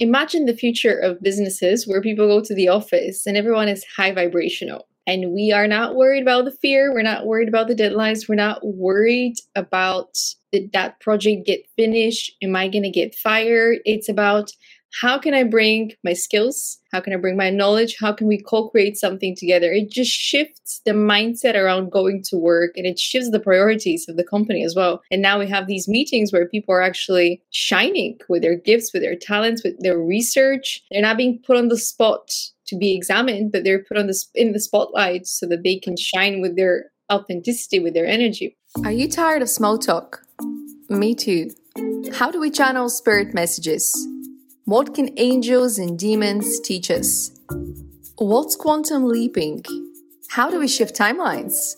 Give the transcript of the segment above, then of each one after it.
imagine the future of businesses where people go to the office and everyone is high vibrational. And we are not worried about the fear. We're not worried about the deadlines. We're not worried about did that project get finished? Am I going to get fired? It's about how can I bring my skills? How can I bring my knowledge? How can we co create something together? It just shifts the mindset around going to work and it shifts the priorities of the company as well. And now we have these meetings where people are actually shining with their gifts, with their talents, with their research. They're not being put on the spot to be examined, but they're put on the in the spotlight so that they can shine with their authenticity, with their energy. Are you tired of small talk? Me too. How do we channel spirit messages? What can angels and demons teach us? What's quantum leaping? How do we shift timelines?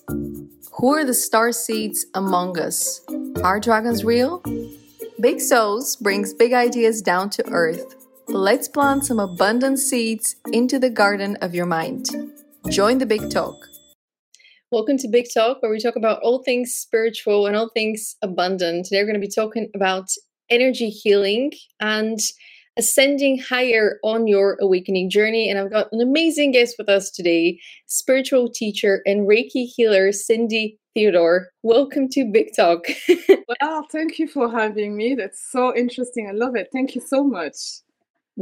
Who are the star seeds among us? Are dragons real? Big Souls brings big ideas down to earth. Let's plant some abundant seeds into the garden of your mind. Join the Big Talk. Welcome to Big Talk, where we talk about all things spiritual and all things abundant. Today, we're going to be talking about energy healing and ascending higher on your awakening journey. And I've got an amazing guest with us today, spiritual teacher and Reiki healer, Cindy Theodore. Welcome to Big Talk. well, thank you for having me. That's so interesting. I love it. Thank you so much.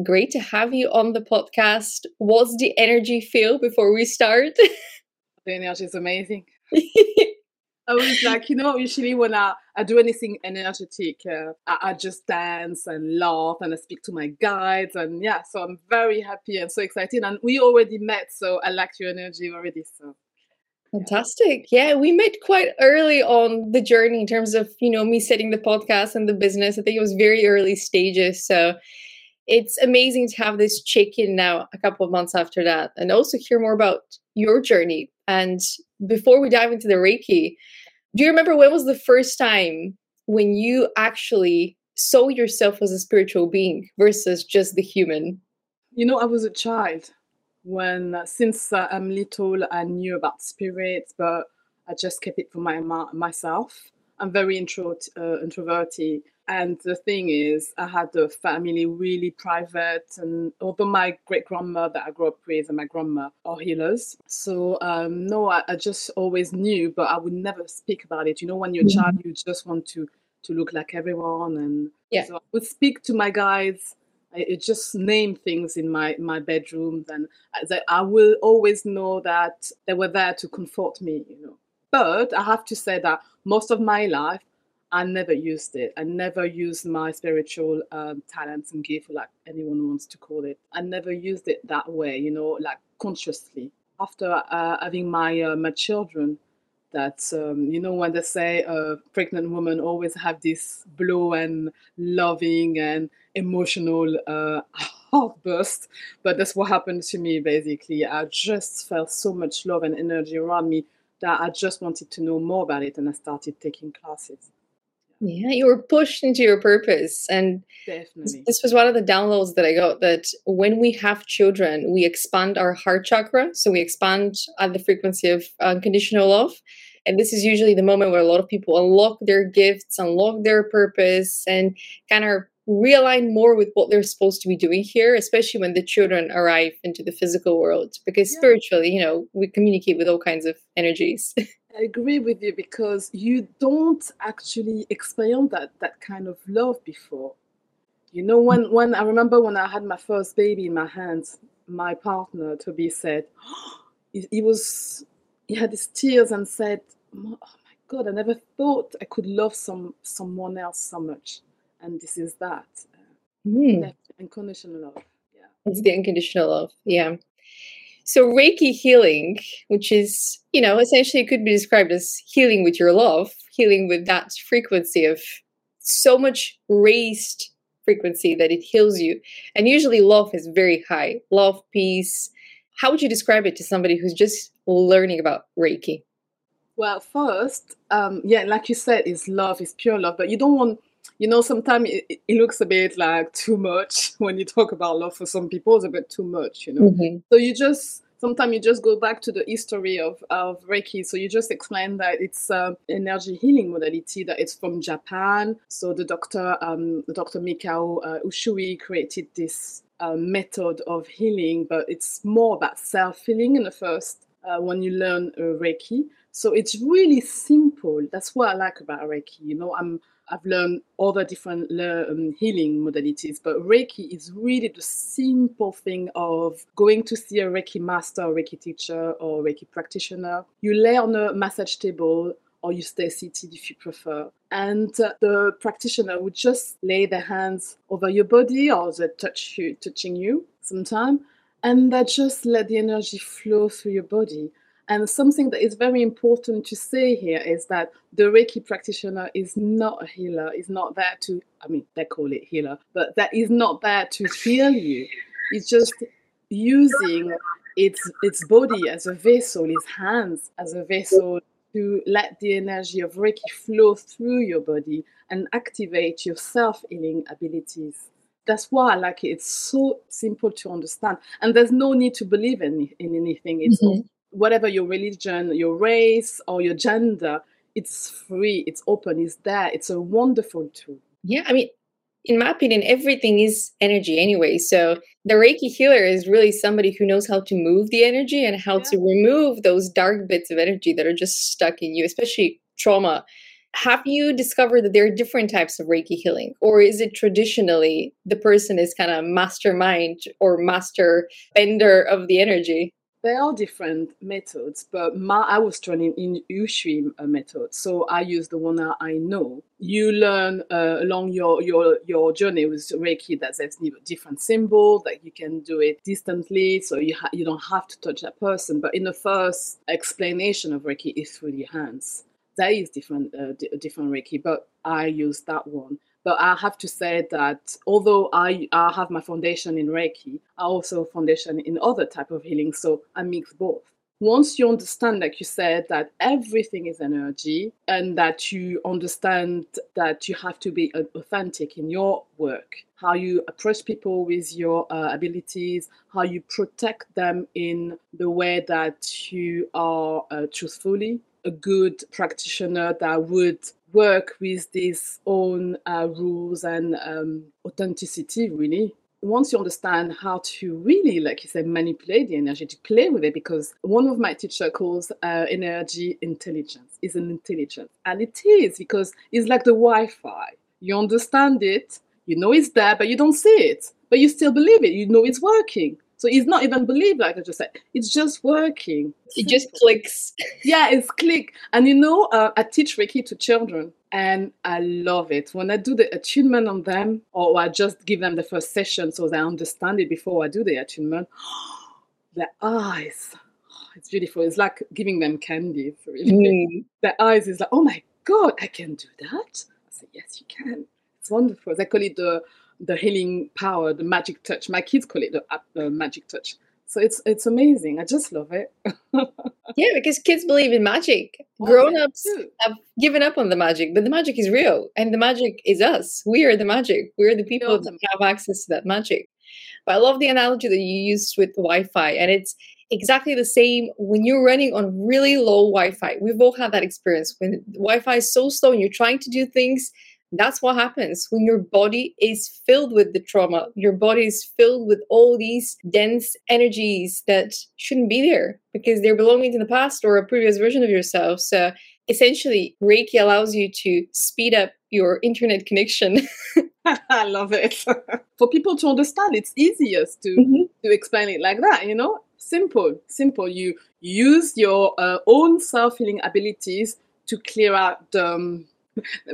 Great to have you on the podcast. What's the energy feel before we start? the energy is amazing. I was like, you know, usually when I, I do anything energetic, uh, I, I, just dance and laugh and I speak to my guides. And yeah, so I'm very happy and so excited. And we already met, so I like your energy already. So Fantastic. Yeah, we met quite early on the journey in terms of, you know, me setting the podcast and the business. I think it was very early stages. So it's amazing to have this check in now a couple of months after that and also hear more about your journey. And before we dive into the Reiki, do you remember when was the first time when you actually saw yourself as a spiritual being versus just the human? You know, I was a child when, uh, since uh, I'm little, I knew about spirits, but I just kept it for my myself. I'm very intro, uh, introverted. And the thing is, I had a family really private, and although my great grandmother that I grew up with and my grandma are healers, so um, no, I, I, just always knew, but I would never speak about it. You know, when you're a mm-hmm. child, you just want to to look like everyone, and yeah. so I would speak to my guides. I, just name things in my my bedroom, and I, I will always know that they were there to comfort me. You know, but I have to say that most of my life I never used it. I never used my spiritual um, talents and gift, like anyone wants to call it. I never used it that way, you know, like consciously. After uh, having my uh, my children, that um, you know when they say a pregnant woman always have this blow and loving and emotional uh, but that's what happened to me basically. I just felt so much love and energy around me that I just wanted to know more about it, and I started taking classes. Yeah, you were pushed into your purpose. And Definitely. this was one of the downloads that I got that when we have children, we expand our heart chakra. So we expand at the frequency of unconditional love. And this is usually the moment where a lot of people unlock their gifts, unlock their purpose, and kind of realign more with what they're supposed to be doing here, especially when the children arrive into the physical world. Because yeah. spiritually, you know, we communicate with all kinds of energies. I agree with you because you don't actually experience that that kind of love before. You know, when when I remember when I had my first baby in my hands, my partner Toby said, he, he was he had his tears and said, "Oh my God, I never thought I could love some someone else so much." And this is that mm. unconditional love. Yeah, it's the unconditional love. Yeah. So Reiki healing, which is, you know, essentially it could be described as healing with your love, healing with that frequency of so much raised frequency that it heals you. And usually love is very high. Love, peace. How would you describe it to somebody who's just learning about Reiki? Well, first, um, yeah, like you said, is love, is pure love, but you don't want you know, sometimes it, it, looks a bit like too much when you talk about love for some people, it's a bit too much, you know. Mm-hmm. So you just sometimes you just go back to the history of, of Reiki. So you just explain that it's an energy healing modality that it's from Japan. So the doctor, um, Dr. Mikao uh, Usui created this uh, method of healing, but it's more about self healing in the first uh, when you learn uh, Reiki. So it's really simple. That's what I like about Reiki. You know, I'm I've learned other different um, healing modalities, but Reiki is really the simple thing of going to see a Reiki master, or Reiki teacher, or Reiki practitioner. You lay on a massage table or you stay seated if you prefer. And uh, the practitioner would just lay their hands over your body or they touch you, touching you sometime, and they just let the energy flow through your body. And something that is very important to say here is that the Reiki practitioner is not a healer, is not there to, I mean, they call it healer, but that is not there to heal you. It's just using its its body as a vessel, its hands as a vessel to let the energy of Reiki flow through your body and activate your self healing abilities. That's why like it. It's so simple to understand. And there's no need to believe in, in anything. It's mm-hmm whatever your religion, your race, or your gender, it's free, it's open, it's there. It's a wonderful tool. Yeah, I mean, in my opinion, everything is energy anyway. So the Reiki healer is really somebody who knows how to move the energy and how yeah. to remove those dark bits of energy that are just stuck in you, especially trauma. Have you discovered that there are different types of Reiki healing? Or is it traditionally the person is kind of mastermind or master bender of the energy? There are different methods, but my, I was training in Usui uh, method, so I use the one I know. You learn uh, along your, your your journey with Reiki that there's different symbols that you can do it distantly, so you ha- you don't have to touch that person. But in the first explanation of Reiki is through the hands. That is different uh, d- different Reiki, but I use that one. But I have to say that although I, I have my foundation in Reiki, I also have foundation in other type of healing. So I mix both. Once you understand, like you said, that everything is energy and that you understand that you have to be authentic in your work, how you approach people with your uh, abilities, how you protect them in the way that you are uh, truthfully, a good practitioner that would work with these own uh, rules and um, authenticity, really. Once you understand how to really, like you said, manipulate the energy, to play with it, because one of my teacher calls uh, energy intelligence, is an intelligence. And it is because it's like the Wi Fi. You understand it, you know it's there, but you don't see it, but you still believe it, you know it's working. So it's not even believed, like I just said. It's just working. It just clicks. yeah, it's click. And you know, uh, I teach Reiki to children, and I love it. When I do the attunement on them, or I just give them the first session so they understand it before I do the attunement, their eyes, it's beautiful. It's like giving them candy, really. Mm. Their eyes is like, oh my God, I can do that? I say, yes, you can. It's wonderful. They call it the the healing power, the magic touch. My kids call it the, uh, magic touch. So it's it's amazing. I just love it. yeah, because kids believe in magic. Oh, Grown ups have given up on the magic, but the magic is real, and the magic is us. We are the magic. We're the people that have access to that magic. But I love the analogy that you used with Wi-Fi, and it's exactly the same when you're running on really low Wi-Fi. We've all had that experience when Wi-Fi is so slow and you're trying to do things that's what happens when your body is filled with the trauma. Your body is filled with all these dense energies that shouldn't be there because they're belonging to the past or a previous version of yourself. So essentially, Reiki allows you to speed up your internet connection. I love it. For people to understand, it's easiest to mm-hmm. to explain it like that. You know, simple, simple. You use your uh, own self healing abilities to clear out the um,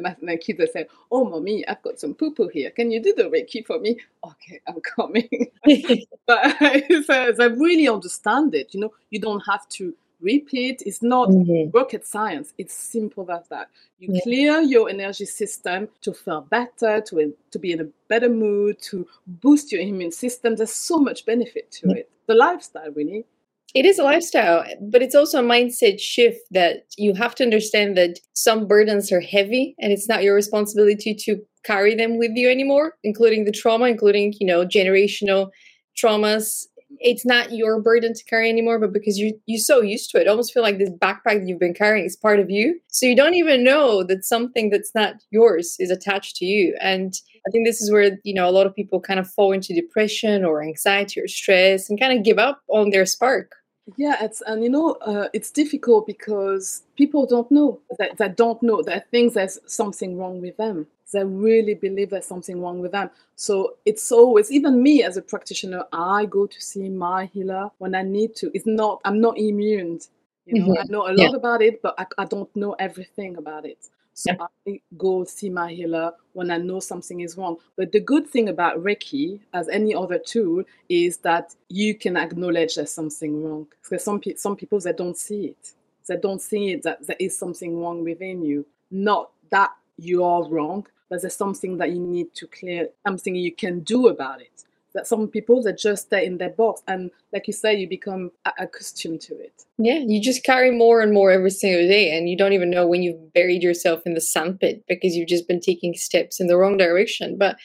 my, my kids are saying, "Oh, mommy, I've got some poo poo here. Can you do the reiki for me?" Okay, I'm coming. but says, I really understand it. You know, you don't have to repeat. It's not mm-hmm. rocket science. It's simple as that. You yeah. clear your energy system to feel better, to to be in a better mood, to boost your immune system. There's so much benefit to it. The lifestyle, really it is a lifestyle, but it's also a mindset shift that you have to understand that some burdens are heavy and it's not your responsibility to carry them with you anymore, including the trauma, including, you know, generational traumas. it's not your burden to carry anymore, but because you you're so used to it, almost feel like this backpack you've been carrying is part of you. So you don't even know that something that's not yours is attached to you. And I think this is where you know a lot of people kind of fall into depression or anxiety or stress and kind of give up on their spark. Yeah, it's and you know uh, it's difficult because people don't know that that don't know that thinks there's something wrong with them. They really believe there's something wrong with them. So it's always even me as a practitioner. I go to see my healer when I need to. It's not I'm not immune. You know, mm-hmm. I know a lot yeah. about it, but I, I don't know everything about it. So yeah. I go see my healer when I know something is wrong. But the good thing about Reiki, as any other tool, is that you can acknowledge there's something wrong. Because some pe- some people they don't see it. They don't see it that there is something wrong within you. Not that you are wrong, but there's something that you need to clear, something you can do about it that some people that just stay in their box and like you say you become accustomed to it. Yeah you just carry more and more every single day and you don't even know when you've buried yourself in the sandpit because you've just been taking steps in the wrong direction. But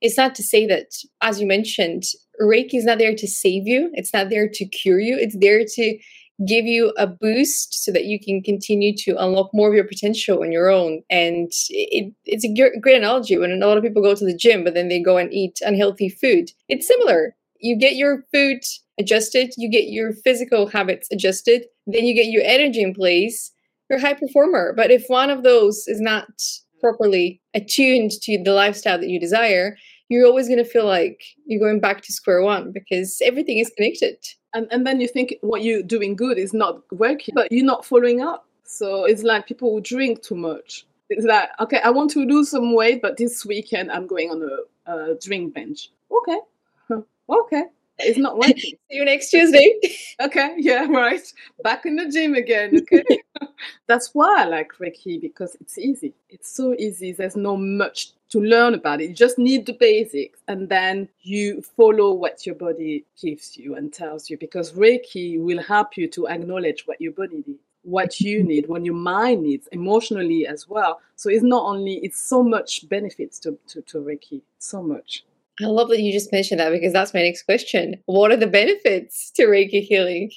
it's not to say that as you mentioned reiki is not there to save you. It's not there to cure you. It's there to give you a boost so that you can continue to unlock more of your potential on your own. And it, it's a great analogy when a lot of people go to the gym, but then they go and eat unhealthy food. It's similar. You get your food adjusted, you get your physical habits adjusted, then you get your energy in place. You're a high performer. But if one of those is not properly attuned to the lifestyle that you desire, you're always going to feel like you're going back to square one because everything is connected and and then you think what you're doing good is not working but you're not following up so it's like people who drink too much it's like okay i want to lose some weight but this weekend i'm going on a, a drink bench okay okay it's not working. See you next Tuesday. okay, yeah, right. Back in the gym again. Okay. That's why I like Reiki because it's easy. It's so easy. There's no much to learn about it. You just need the basics and then you follow what your body gives you and tells you because Reiki will help you to acknowledge what your body needs what you need, what your mind needs, emotionally as well. So it's not only it's so much benefits to, to, to Reiki, so much. I love that you just mentioned that because that's my next question. What are the benefits to Reiki healing?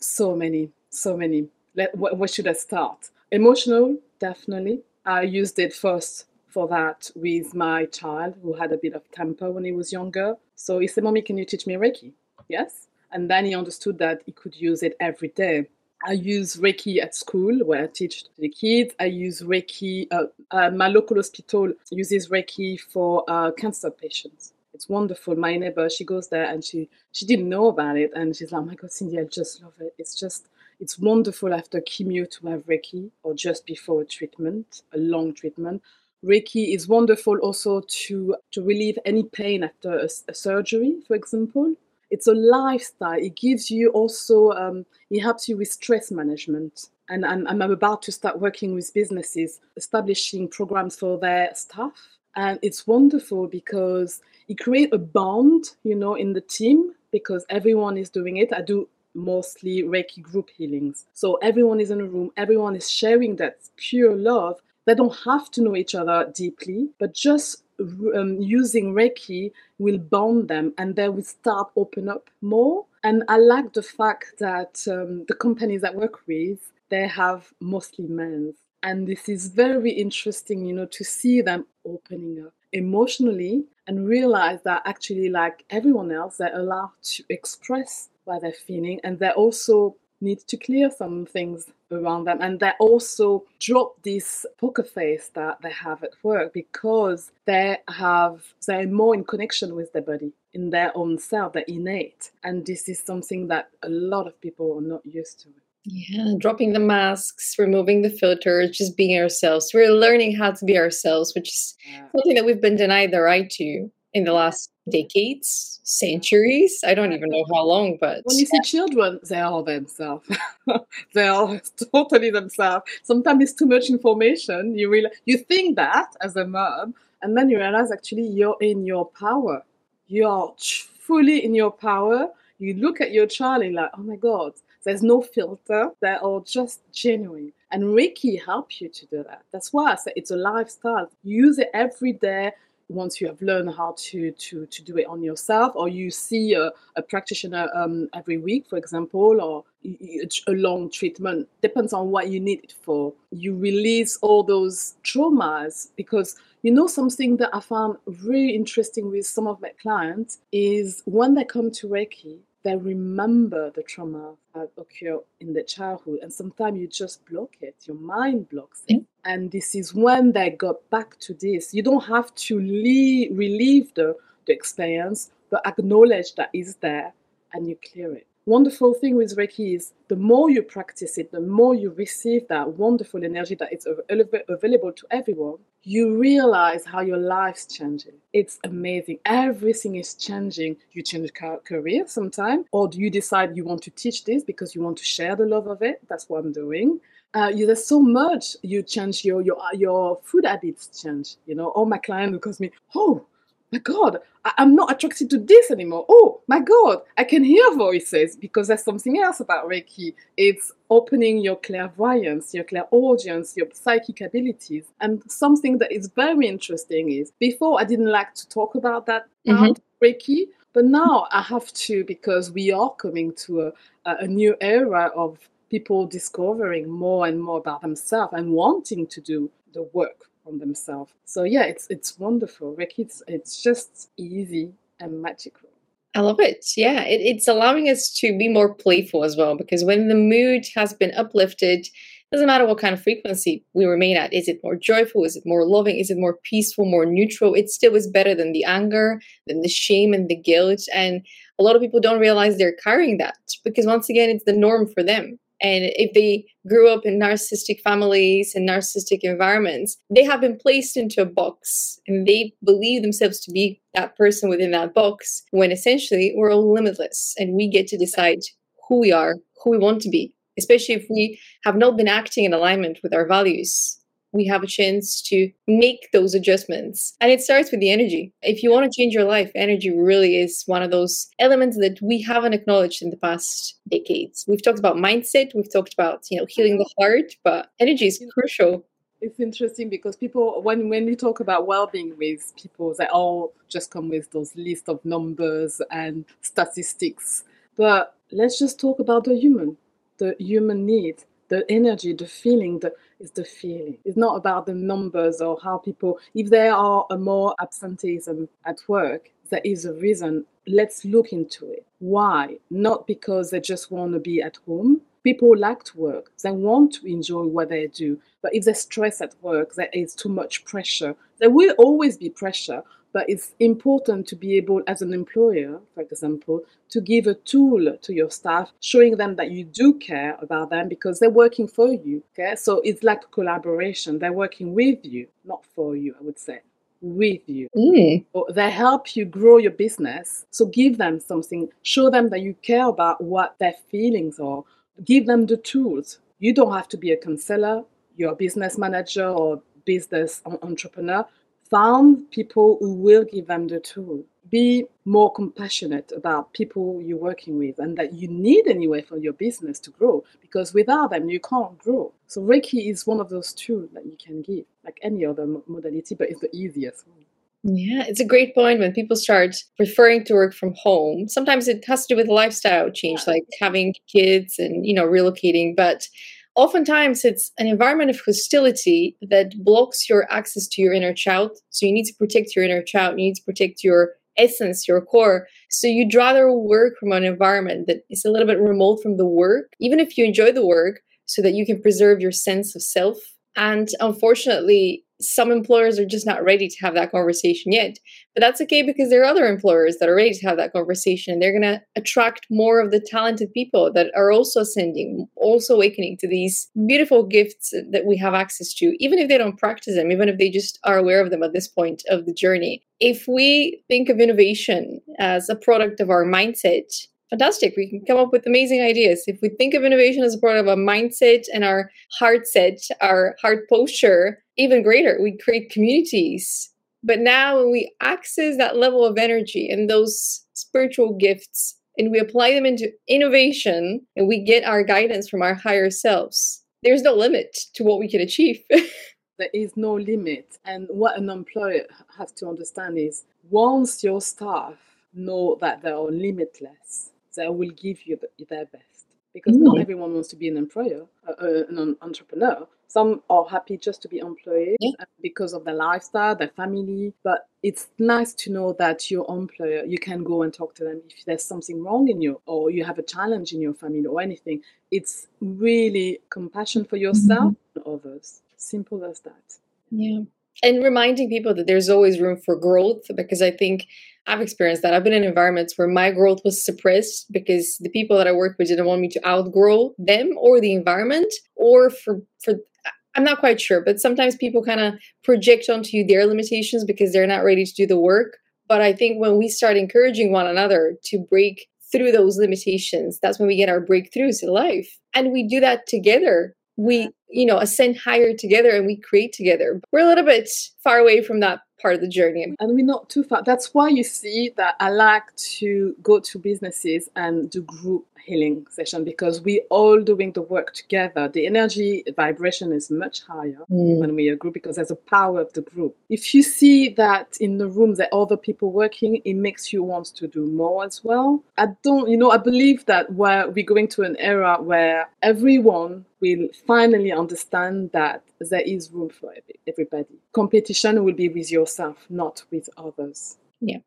So many, so many. Let, wh- where should I start? Emotional, definitely. I used it first for that with my child who had a bit of temper when he was younger. So he said, Mommy, can you teach me Reiki? Yes. And then he understood that he could use it every day. I use Reiki at school where I teach the kids. I use Reiki, uh, uh, my local hospital uses Reiki for uh, cancer patients. It's wonderful. My neighbor, she goes there and she, she didn't know about it. And she's like, oh my God, Cindy, I just love it. It's just, it's wonderful after chemo to have Reiki or just before a treatment, a long treatment. Reiki is wonderful also to, to relieve any pain after a, a surgery, for example it's a lifestyle. It gives you also, um, it helps you with stress management. And, and I'm about to start working with businesses, establishing programs for their staff. And it's wonderful because it creates a bond, you know, in the team because everyone is doing it. I do mostly Reiki group healings. So everyone is in a room, everyone is sharing that pure love. They don't have to know each other deeply, but just um, using Reiki will bond them and they will start open up more. And I like the fact that um, the companies I work with, they have mostly men. And this is very interesting, you know, to see them opening up emotionally and realize that actually, like everyone else, they're allowed to express what they're feeling and they're also need to clear some things around them. And they also drop this poker face that they have at work because they have they're more in connection with their body in their own self they're innate. And this is something that a lot of people are not used to. Yeah dropping the masks removing the filters just being ourselves. We're learning how to be ourselves which is yeah. something that we've been denied the right to in the last decades, centuries. I don't even know how long, but when you see children, they are themselves. they are totally themselves. Sometimes it's too much information. You really you think that as a mom, and then you realize actually you're in your power. You are fully in your power. You look at your child and like, oh my god, there's no filter. They're all just genuine. And Reiki helps you to do that. That's why I say it's a lifestyle. Use it every day once you have learned how to to, to do it on yourself or you see a, a practitioner um, every week for example or a long treatment depends on what you need it for. You release all those traumas because you know something that i found really interesting with some of my clients is when they come to reiki they remember the trauma that occurred in their childhood and sometimes you just block it. Your mind blocks it. And this is when they got back to this. You don't have to leave, relieve the, the experience but acknowledge that it's there and you clear it. Wonderful thing with reiki is the more you practice it the more you receive that wonderful energy that is available to everyone you realize how your life's changing. It's amazing. Everything is changing. You change career sometime, or do you decide you want to teach this because you want to share the love of it? That's what I'm doing. Uh, you, there's so much. You change your your your food habits change. You know, all my clients will because me, oh, my God, I, am not attracted to this anymore. Oh my God, I can hear voices because there's something else about Reiki. It's opening your clairvoyance, your clairaudience, your psychic abilities. And something that is very interesting is before I didn't like to talk about that mm-hmm. Reiki, but now I have to because we are coming to a, a new era of people discovering more and more about themselves and wanting to do the work on themselves. So yeah, it's it's wonderful. Reiki, it's it's just easy and magical. I love it. Yeah, it, it's allowing us to be more playful as well because when the mood has been uplifted, doesn't matter what kind of frequency we remain at. Is it more joyful? Is it more loving? Is it more peaceful, more neutral? It still is better than the anger, than the shame and the guilt. And a lot of people don't realize they're carrying that because once again, it's the norm for them. And if they grew up in narcissistic families and narcissistic environments, they have been placed into a box and they believe themselves to be that person within that box when essentially we're all limitless and we get to decide who we are, who we want to be, especially if we have not been acting in alignment with our values we have a chance to make those adjustments. And it starts with the energy. If you want to change your life, energy really is one of those elements that we haven't acknowledged in the past decades. We've talked about mindset, we've talked about, you know, healing the heart, but energy is crucial. It's interesting because people, when when you talk about well-being with people, they all just come with those list of numbers and statistics. But let's just talk about the human, the human need the energy, the feeling, the is the feeling. It's not about the numbers or how people. If there are a more absenteeism at work, there is a reason. Let's look into it. Why? Not because they just want to be at home. People like to work. They want to enjoy what they do. But if there's stress at work, there is too much pressure. There will always be pressure, but it's important to be able, as an employer, for example, to give a tool to your staff, showing them that you do care about them because they're working for you. Okay, so it's like a collaboration. They're working with you, not for you. I would say with you. Mm. They help you grow your business. So give them something. Show them that you care about what their feelings are. Give them the tools. You don't have to be a counselor. You're a business manager or business entrepreneur found people who will give them the tool. Be more compassionate about people you're working with and that you need anyway for your business to grow because without them you can't grow. So Reiki is one of those tools that you can give, like any other modality, but it's the easiest one. Yeah, it's a great point when people start preferring to work from home. Sometimes it has to do with lifestyle change, like having kids and, you know, relocating. But oftentimes it's an environment of hostility that blocks your access to your inner child. So you need to protect your inner child, you need to protect your essence, your core. So you'd rather work from an environment that is a little bit remote from the work, even if you enjoy the work, so that you can preserve your sense of self. And unfortunately, some employers are just not ready to have that conversation yet. But that's okay because there are other employers that are ready to have that conversation and they're going to attract more of the talented people that are also ascending, also awakening to these beautiful gifts that we have access to, even if they don't practice them, even if they just are aware of them at this point of the journey. If we think of innovation as a product of our mindset, fantastic. We can come up with amazing ideas. If we think of innovation as a part of a mindset and our heart set, our heart posture, even greater. We create communities. But now when we access that level of energy and those spiritual gifts and we apply them into innovation and we get our guidance from our higher selves, there's no limit to what we can achieve. There is no limit. And what an employer has to understand is once your staff know that they are limitless, they will give you their best. Because mm. not everyone wants to be an employer, uh, uh, an entrepreneur. Some are happy just to be employed yeah. because of their lifestyle, their family. But it's nice to know that your employer, you can go and talk to them if there's something wrong in you or you have a challenge in your family or anything. It's really compassion for yourself mm-hmm. and others. Simple as that. Yeah. And reminding people that there's always room for growth because I think I've experienced that. I've been in environments where my growth was suppressed because the people that I worked with didn't want me to outgrow them or the environment, or for for I'm not quite sure, but sometimes people kind of project onto you their limitations because they're not ready to do the work. But I think when we start encouraging one another to break through those limitations, that's when we get our breakthroughs in life. And we do that together. We, you know, ascend higher together and we create together. We're a little bit far away from that part of the journey. And we're not too far. That's why you see that I like to go to businesses and do group healing session because we're all doing the work together. The energy vibration is much higher mm. when we are a group because there's a power of the group. If you see that in the room there are other people working, it makes you want to do more as well. I don't, you know, I believe that where we're going to an era where everyone will finally understand that there is room for everybody. Competition will be with yourself, not with others. Yeah.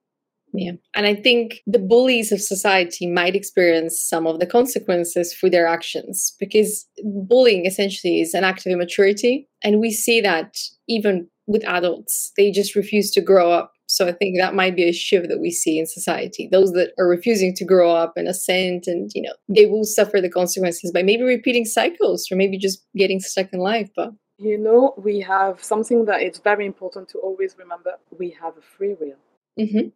Yeah. And I think the bullies of society might experience some of the consequences for their actions because bullying essentially is an act of immaturity. And we see that even with adults, they just refuse to grow up. So I think that might be a shift that we see in society. Those that are refusing to grow up and ascend and, you know, they will suffer the consequences by maybe repeating cycles or maybe just getting stuck in life. But you know, we have something that it's very important to always remember. We have a free will. Mm-hmm.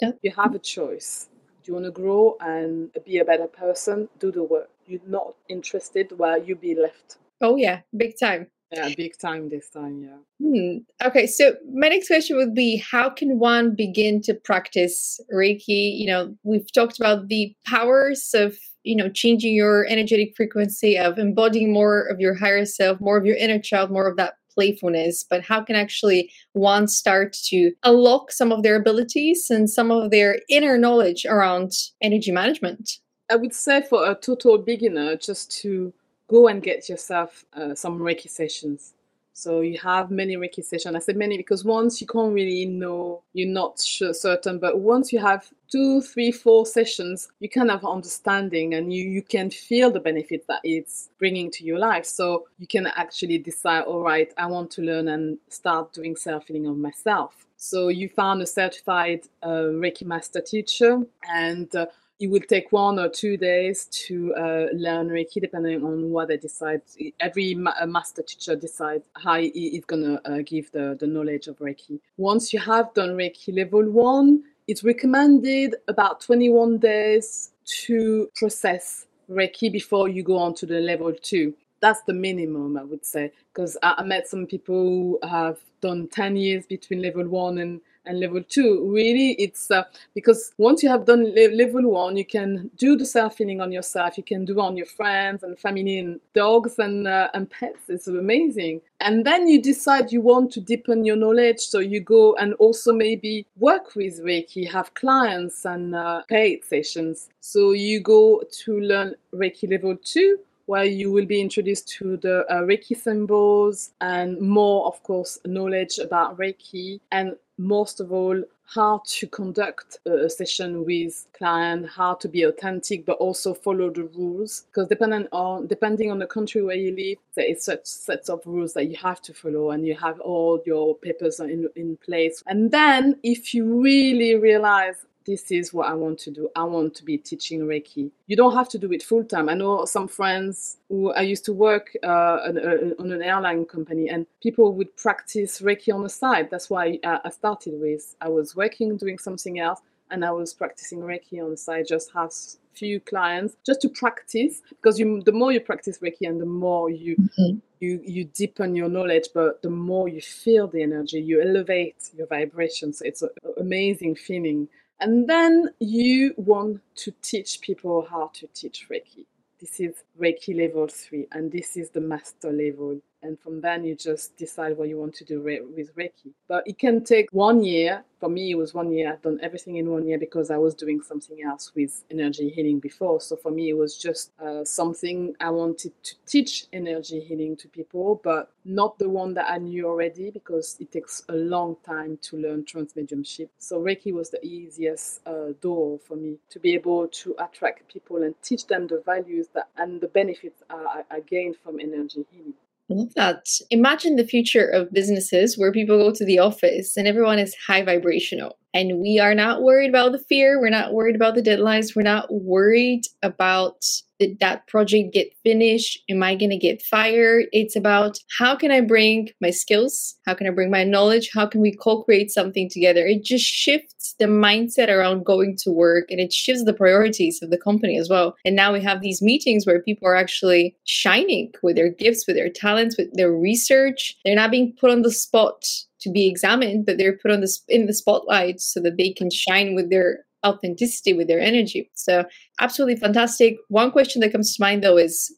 Yeah. You have a choice. Do you want to grow and be a better person? Do the work. You're not interested where you be left. Oh yeah, big time. Yeah, big time this time. Yeah. Hmm. Okay, so my next question would be: How can one begin to practice Reiki? You know, we've talked about the powers of you know changing your energetic frequency, of embodying more of your higher self, more of your inner child, more of that playfulness, but how can actually one start to unlock some of their abilities and some of their inner knowledge around energy management? I would say for a total beginner, just to go and get yourself uh, some Reiki sessions. So you have many Reiki sessions. I said many because once you can't really know, you're not sure, certain, but once you have two, three, four sessions, you kind of understanding and you, you can feel the benefit that it's bringing to your life. So you can actually decide, all right, I want to learn and start doing self healing of myself. So you found a certified uh, Reiki master teacher and uh, it will take one or two days to uh, learn Reiki, depending on what they decide. Every ma- master teacher decides how he is going to uh, give the, the knowledge of Reiki. Once you have done Reiki level one, it's recommended about 21 days to process Reiki before you go on to the level two. That's the minimum, I would say, because I, I met some people who have done 10 years between level one and and level two really it's uh, because once you have done le- level one you can do the self healing on yourself. You can do on your friends and family and dogs and uh, and pets. It's amazing. And then you decide you want to deepen your knowledge so you go and also maybe work with reiki have clients and uh, paid sessions. So you go to learn reiki level two where you will be introduced to the uh, Reiki symbols and more, of course, knowledge about Reiki. And most of all how to conduct a session with client how to be authentic but also follow the rules. Because depending on depending on the country where you live there is such sets of rules that you have to follow and you have all your papers in, in place. And then if you really realize this is what I want to do. I want to be teaching Reiki. You don't have to do it full time. I know some friends who I used to work uh, on, uh, on, an airline company, and people would practice Reiki on the side. That's why I started with. I was working, doing something else, and I was practicing Reiki on the side. Just have few clients just to practice because you the more you practice Reiki and the more you mm-hmm. you you deepen your knowledge, but the more you feel the energy, you elevate your vibrations. It's an amazing feeling and then you want to teach people how to teach Reiki. This is Reiki level three, and this is the master level. And from then you just decide what you want to do re- with Reiki. But it can take one year. For me, it was one year. I've done everything in one year because I was doing something else with energy healing before. So for me, it was just uh, something I wanted to teach energy healing to people, but not the one that I knew already because it takes a long time to learn trance mediumship. So Reiki was the easiest uh, door for me to be able to attract people and teach them the values that and the benefits I, I gained from energy healing. Love that. Imagine the future of businesses where people go to the office and everyone is high vibrational. And we are not worried about the fear. We're not worried about the deadlines. We're not worried about did that project get finished? Am I going to get fired? It's about how can I bring my skills? How can I bring my knowledge? How can we co create something together? It just shifts the mindset around going to work and it shifts the priorities of the company as well. And now we have these meetings where people are actually shining with their gifts, with their talents, with their research. They're not being put on the spot to be examined, but they're put on the in the spotlight so that they can shine with their authenticity, with their energy. So absolutely fantastic. One question that comes to mind though is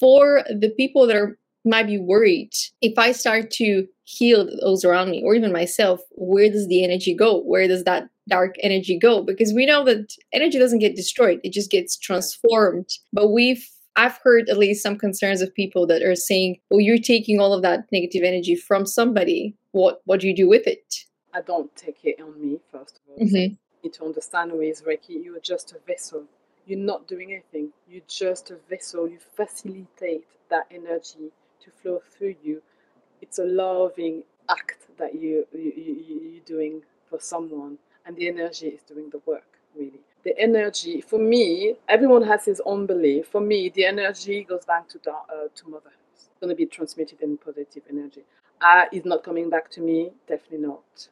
for the people that are might be worried if I start to heal those around me or even myself, where does the energy go? Where does that dark energy go? Because we know that energy doesn't get destroyed, it just gets transformed. But we've I've heard at least some concerns of people that are saying, "Well, you're taking all of that negative energy from somebody. What what do you do with it?" I don't take it on me first of all. Mm-hmm. To understand with Reiki, you are just a vessel. You're not doing anything. You're just a vessel. You facilitate that energy to flow through you. It's a loving act that you, you, you you're doing for someone, and the energy is doing the work really the energy for me everyone has his own belief for me the energy goes back to uh, to mother it's going to be transmitted in positive energy uh, it's not coming back to me definitely not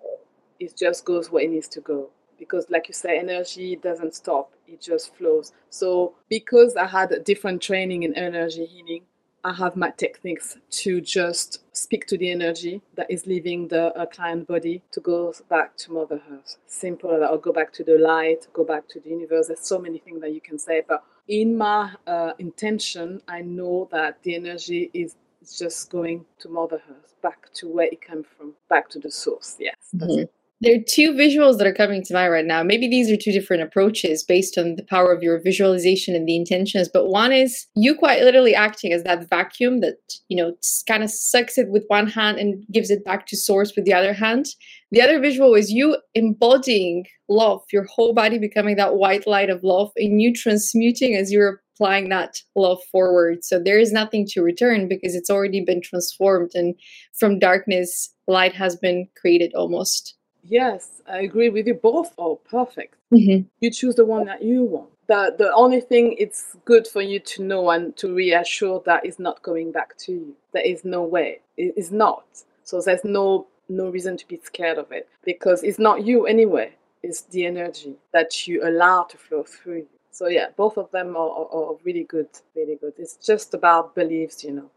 it just goes where it needs to go because like you say energy doesn't stop it just flows so because i had a different training in energy healing I have my techniques to just speak to the energy that is leaving the uh, client body to go back to Mother Earth. Simple that, or go back to the light, go back to the universe. There's so many things that you can say, but in my uh, intention, I know that the energy is just going to Mother Earth, back to where it came from, back to the source. Yes, mm-hmm. There are two visuals that are coming to mind right now. Maybe these are two different approaches based on the power of your visualization and the intentions. But one is you quite literally acting as that vacuum that, you know, kind of sucks it with one hand and gives it back to source with the other hand. The other visual is you embodying love, your whole body becoming that white light of love, and you transmuting as you're applying that love forward. So there is nothing to return because it's already been transformed. And from darkness, light has been created almost. Yes, I agree with you. Both are perfect. Mm-hmm. You choose the one that you want. The, the only thing it's good for you to know and to reassure that is not coming back to you. There is no way. It is not. So there's no no reason to be scared of it because it's not you anyway. It's the energy that you allow to flow through you. So yeah, both of them are, are, are really good, really good. It's just about beliefs, you know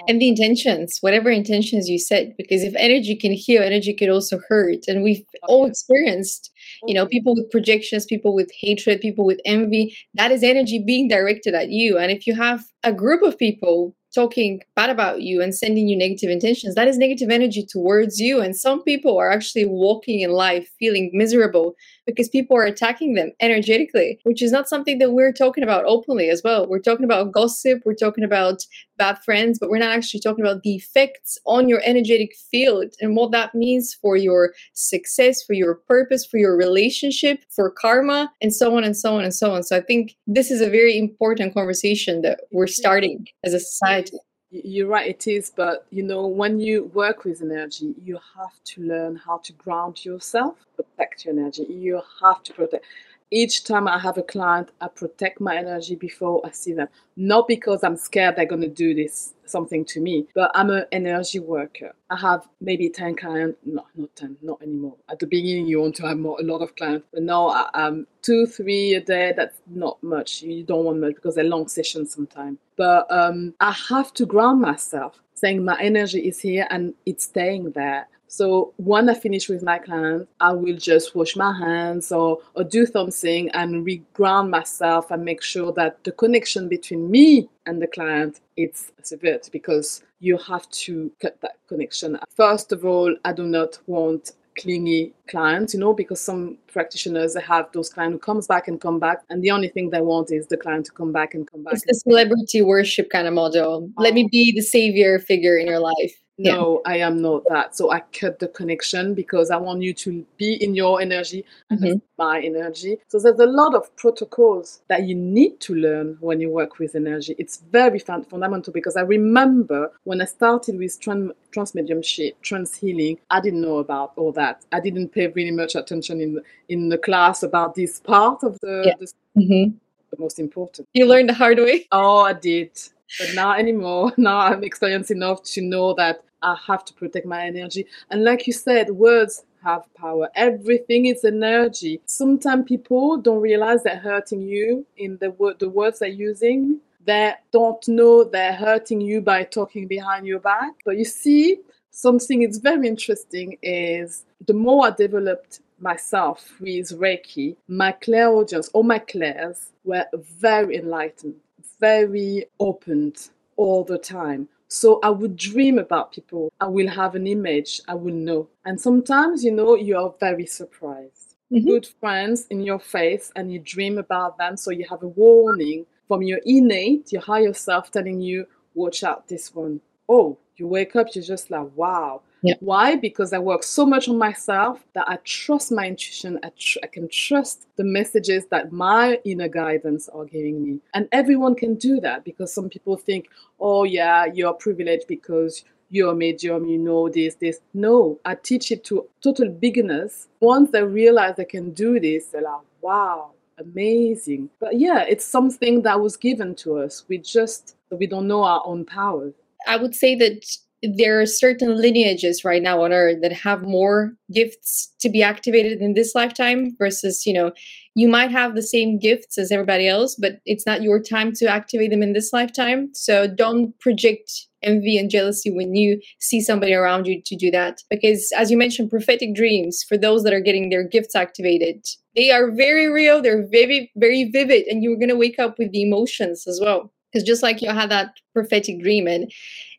Oh. and the intentions whatever intentions you set because if energy can heal energy can also hurt. And we've oh, all experienced you know mm-hmm. people with projections people with hatred people with envy. That is energy being directed at you. And if you have a group of people talking bad about you and sending you negative intentions, that is negative energy towards you. And some people are actually walking in life feeling miserable because people are attacking them energetically, which is not something that we're talking about openly as well. We're talking about gossip, we're talking about bad friends, but we're not actually talking about the effects on your energetic field and what that means for your success, for your purpose, for your relationship, for karma, and so on and so on and so on. So I think this is a very important conversation that we're starting as a society. You're right, it is. But you know, when you work with energy, you have to learn how to ground yourself, protect your energy. You have to protect each time I have a client, I protect my energy before I see them. Not because I'm scared they're going to do this something to me, but I'm an energy worker. I have maybe 10 clients, no, not 10, not anymore. At the beginning, you want to have more, a lot of clients, but now I, um, two, three a day, that's not much. You don't want much because they're long sessions sometimes. But um, I have to ground myself, saying my energy is here and it's staying there. So when I finish with my client, I will just wash my hands or, or do something and reground myself and make sure that the connection between me and the client it's severed because you have to cut that connection. First of all, I do not want clingy clients, you know, because some practitioners have those clients who comes back and come back, and the only thing they want is the client to come back and come back. It's the celebrity worship kind of model. Let me oh. be the savior figure in your life no yeah. i am not that so i cut the connection because i want you to be in your energy and mm-hmm. my energy so there's a lot of protocols that you need to learn when you work with energy it's very fun- fundamental because i remember when i started with trans, trance mediumship trance healing i didn't know about all that i didn't pay really much attention in the, in the class about this part of the, yeah. the, mm-hmm. the most important you learned the hard way oh i did but not anymore. Now I'm experienced enough to know that I have to protect my energy. And like you said, words have power. Everything is energy. Sometimes people don't realize they're hurting you in the word the words they're using. They don't know they're hurting you by talking behind your back. But you see, something is very interesting is the more I developed myself with Reiki, my clairaudience, all my clairs were very enlightened very opened all the time. So I would dream about people. I will have an image. I will know. And sometimes, you know, you are very surprised. Mm-hmm. Good friends in your face and you dream about them. So you have a warning from your innate, your higher self telling you, watch out this one. Oh, you wake up, you're just like, wow. Yeah. Why? Because I work so much on myself that I trust my intuition. I, tr- I can trust the messages that my inner guidance are giving me. And everyone can do that because some people think, oh, yeah, you're privileged because you're a medium, you know this, this. No, I teach it to total beginners. Once they realize they can do this, they're like, wow, amazing. But yeah, it's something that was given to us. We just, we don't know our own power. I would say that there are certain lineages right now on earth that have more gifts to be activated in this lifetime versus you know you might have the same gifts as everybody else but it's not your time to activate them in this lifetime. So don't project envy and jealousy when you see somebody around you to do that. Because as you mentioned prophetic dreams for those that are getting their gifts activated they are very real they're very very vivid and you're going to wake up with the emotions as well. Because just like you had that prophetic dream and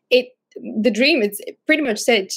it the dream it's pretty much said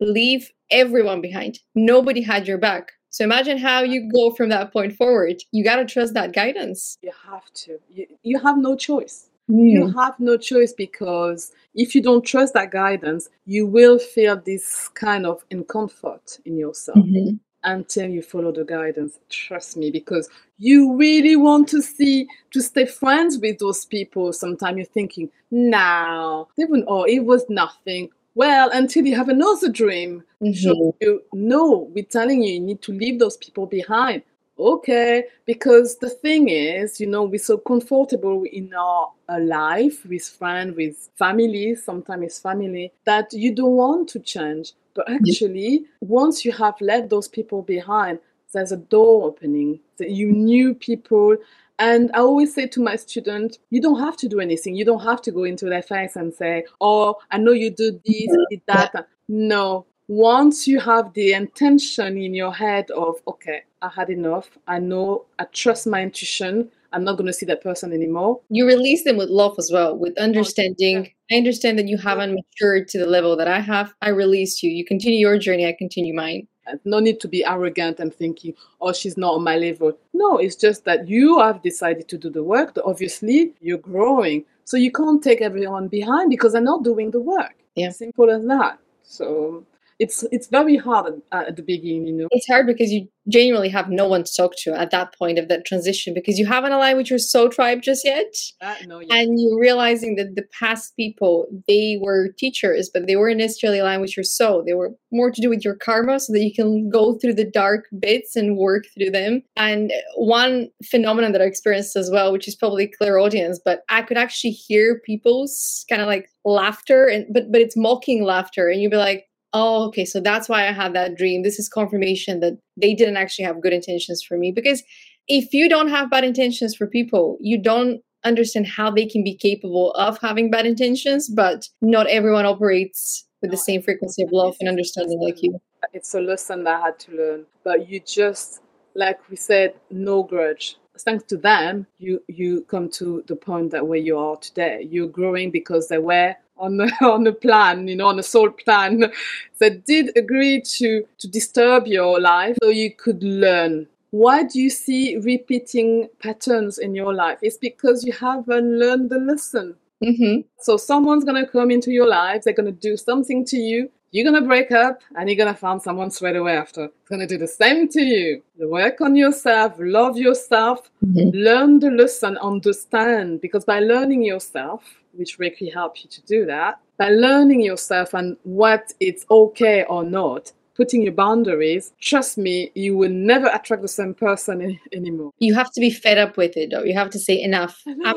leave everyone behind. Nobody had your back. So imagine how you go from that point forward. You got to trust that guidance. You have to. You, you have no choice. Mm. you have no choice because if you don't trust that guidance you will feel this kind of discomfort in yourself. Mm-hmm until you follow the guidance. Trust me, because you really want to see to stay friends with those people. Sometimes you're thinking, now wouldn't, oh, it was nothing. Well, until you have another dream. Mm-hmm. So you know, we're telling you, you need to leave those people behind. Okay, because the thing is, you know, we're so comfortable in our, our life with friends, with family, sometimes it's family, that you don't want to change but actually, once you have left those people behind, there's a door opening. That you knew people. And I always say to my students, you don't have to do anything. You don't have to go into their face and say, Oh, I know you do this, did that. No. Once you have the intention in your head of, okay, I had enough. I know I trust my intuition. I'm not going to see that person anymore. You release them with love as well, with oh, understanding. I understand that you haven't matured to the level that I have. I release you. You continue your journey. I continue mine. Uh, no need to be arrogant and thinking, oh, she's not on my level. No, it's just that you have decided to do the work. Obviously, you're growing. So you can't take everyone behind because they're not doing the work. Yeah. Simple as that. So it's it's very hard at, at, the beginning you know? It's hard because you genuinely have no one to talk to at that point of that transition because you haven't aligned with your soul tribe just yet. Uh, no, yeah. and you're realizing that the past people they were teachers but they weren't necessarily aligned with your soul. They were more to do with your karma so that you can go through the dark bits and work through them. And one phenomenon that i experienced as well which is probably clairaudience but i could actually hear people's kind of like laughter and but but it's mocking laughter and you'd be like oh, okay, so that's why I had that dream. This is confirmation that they didn't actually have good intentions for me. Because if you don't have bad intentions for people, you don't understand how they can be capable of having bad intentions, but not everyone operates with the same frequency of love and understanding like you. It's a lesson that I had to learn. But you just, like we said, no grudge. Thanks to them, you you come to the point that where you are today. You're growing because they were on the, on a plan, you know, on a soul plan that did agree to to disturb your life so you could learn. Why do you see repeating patterns in your life? It's because you haven't learned the lesson. Mm-hmm. So someone's gonna come into your life, they're gonna do something to you, you're gonna break up, and you're gonna find someone straight away after. It's gonna do the same to you. Work on yourself, love yourself, Mm-hmm. learn the lesson, understand. Because by learning yourself, which Reiki helps you to do that, by learning yourself and what it's okay or not, putting your boundaries, trust me, you will never attract the same person any- anymore. You have to be fed up with it, though. You have to say enough. I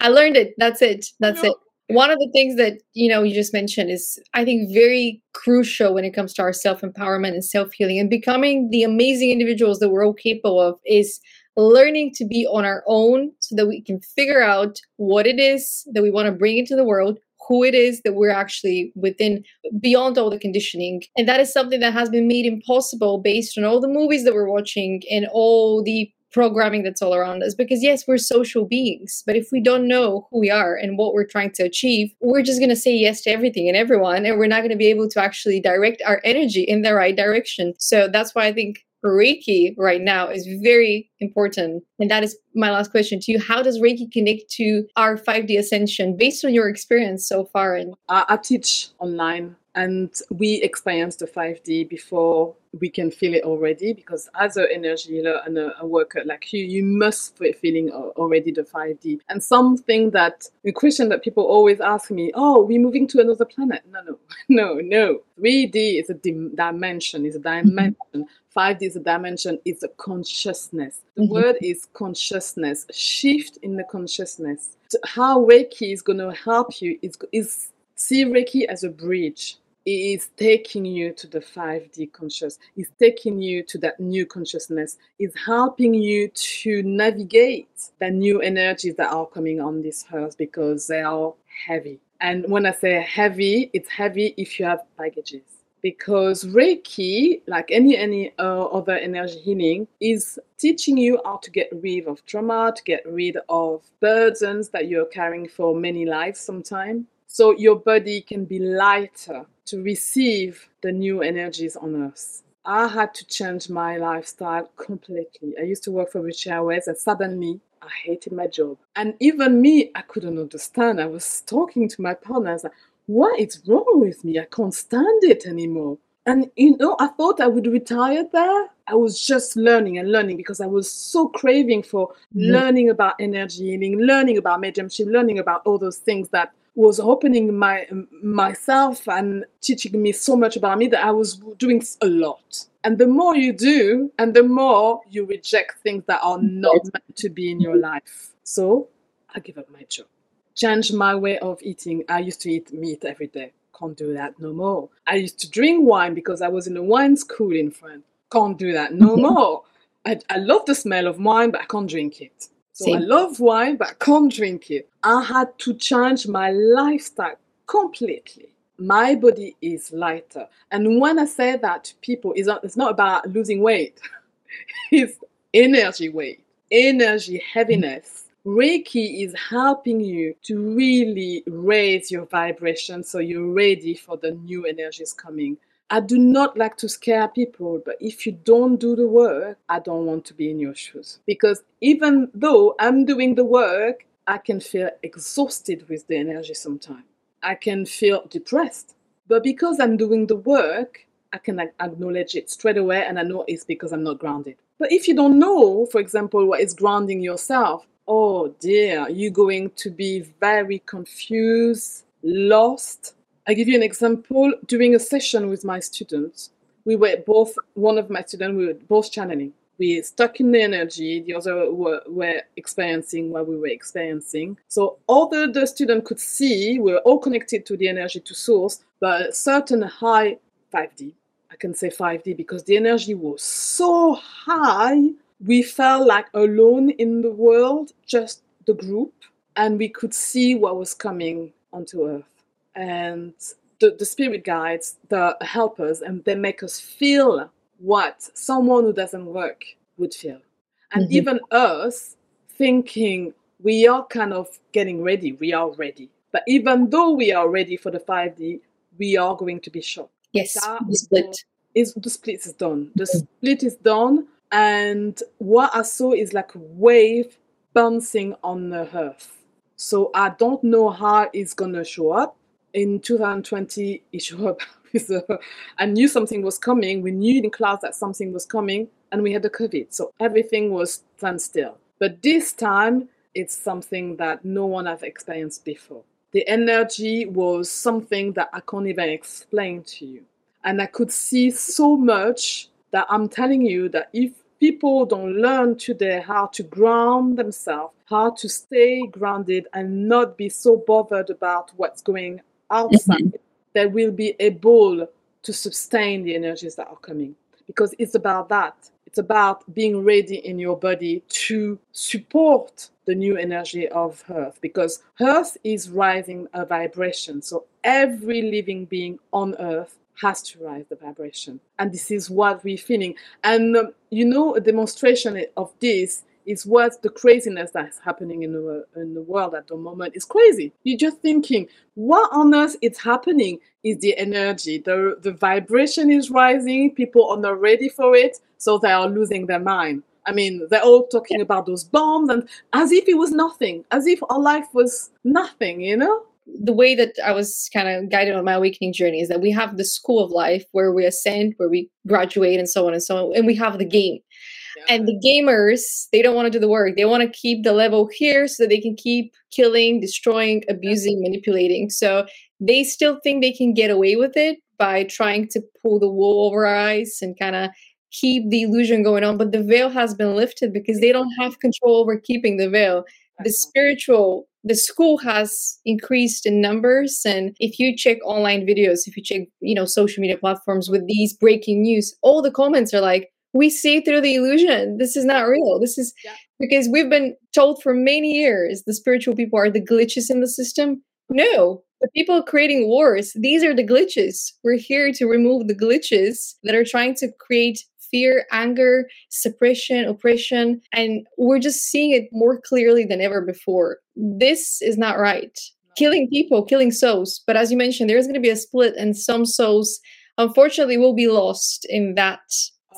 I. Learned it. That's it. That's know. it. One of the things that you know you just mentioned is I think very crucial when it comes to our self empowerment and self healing and becoming the amazing individuals that we're all capable of is learning to be on our own so that we can figure out what it is that we want to bring into the world who it is that we're actually within beyond all the conditioning. And that is something that has been made impossible based on all the movies that we're watching and all the programming that's all around us because yes we're social beings but if we don't know who we are and what we're trying to achieve we're just going to say yes to everything and everyone and we're not going to be able to actually direct our energy in the right direction so that's why i think Reiki right now is very important. And that is my last question to you. How does Reiki connect to our 5D ascension based on your experience so far? And I, I teach online and we experience the 5D before we can feel it already because as an energy healer and a, a worker like you, you must be feeling already the 5D. And something that the question that people always ask me, oh, we're moving to another planet. No, no, no, no. 3D is a dim- dimension, is a dimension. 5D is a dimension, it's a consciousness. The Mhm. word is consciousness, shift in the consciousness. So How Reiki is going to help you is, is see Reiki as a bridge. Is taking you to the 5D conscious. It's taking you to that new consciousness. It's helping you to navigate the new energies that are coming on this earth because they are heavy. And when I say heavy, it's heavy if you have baggages. Because Reiki, like any any uh, other energy healing, is teaching you how to get rid of trauma, to get rid of burdens that you're carrying for many lives sometime so your body can be lighter to receive the new energies on earth. I had to change my lifestyle completely. I used to work for British Airways and suddenly I hated my job. And even me, I couldn't understand. I was talking to my partner, I was like, what is wrong with me? I can't stand it anymore. And you know, I thought I would retire there. I was just learning and learning because I was so craving for Mhm. learning about energy healing, learning about mediumship, learning about all those things that was opening my myself and teaching me so much about me that I was doing a lot. And the more you do, and the more you reject things that are not meant to be in your life. So I give up my job. Change my way of eating. I used to eat meat every day. Can't do that no more. I used to drink wine because I was in a wine school in France. Can't do that no more. I, I love the smell of wine, but I can't drink it. So I love wine, but I can't drink it. I had to change my lifestyle completely. My body is lighter. And when I say that to people, it's not, it's not about losing weight, it's energy weight, energy heaviness. Reiki is helping you to really raise your vibration so you're ready for the new energies coming. I do not like to scare people, but if you don't do the work, I don't want to be in your shoes. Because even though I'm doing the work, I can feel exhausted with the energy sometimes. I can feel depressed. But because I'm doing the work, I can acknowledge it straight away and I know it's because I'm not grounded. But if you don't know, for example, what is grounding yourself, oh dear, you're going to be very confused, lost. I give you an example. During a session with my students, we were both, one of my students, we were both channeling. We stuck in the energy, the other were, were experiencing what we were experiencing. So although the student could see, we were all connected to the energy to source, but certain high 5D, I can say 5D because the energy was so high, we felt like alone in the world, just the group, and we could see what was coming onto earth. And the, the spirit guides, the helpers, and they make us feel what someone who doesn't work would feel. And Mhm. even us thinking we are kind of getting ready, we are ready. But even though we are ready for the 5D, we are going to be shocked. Yes, That the split. is the split is done. The split is done, and what I saw is like a wave bouncing on the earth. So I don't know how it's gonna show up. In 2020, it showed up with a, I knew something was coming. We knew in class that something was coming, and we had the COVID, so everything was standstill. But this time, it's something that no one has experienced before. The energy was something that I can't even explain to you. And I could see so much that I'm telling you that if people don't learn today how to ground themselves, how to stay grounded and not be so bothered about what's going outside, they will be able to sustain the energies that are coming. Because it's about that. It's about being ready in your body to support the new energy of Earth because Earth is rising a vibration. So every living being on Earth has to rise the vibration. And this is what we're feeling. And um, you know, a demonstration of this is what the craziness that's happening in the, in the world at the moment is crazy. You're just thinking, what on earth is happening is the energy. The, the vibration is rising, people are not ready for it, so they are losing their mind. I mean, they're all talking about those bombs and as if it was nothing, as if our life was nothing, you know? the way that I was kind of guided on my awakening journey is that we have the school of life where we ascend, where we graduate, and so on and so on, and we have the game. And the gamers, they don't want to do the work. They want to keep the level here so that they can keep killing, destroying, abusing, manipulating. So they still think they can get away with it by trying to pull the wool over our eyes and kind of keep the illusion going on. But the veil has been lifted because they don't have control over keeping the veil. The spiritual the school has increased in numbers and if you check online videos if you check you know social media platforms with these breaking news all the comments are like we see through the illusion. This is not real. This is Yeah. because we've been told for many years the spiritual people are the glitches in the system. No the people creating wars these are the glitches. We're here to remove the glitches that are trying to create fear anger suppression oppression and we're just seeing it more clearly than ever before. This is not right. Killing people killing souls. But as you mentioned there's going to be a split and some souls unfortunately will be lost in that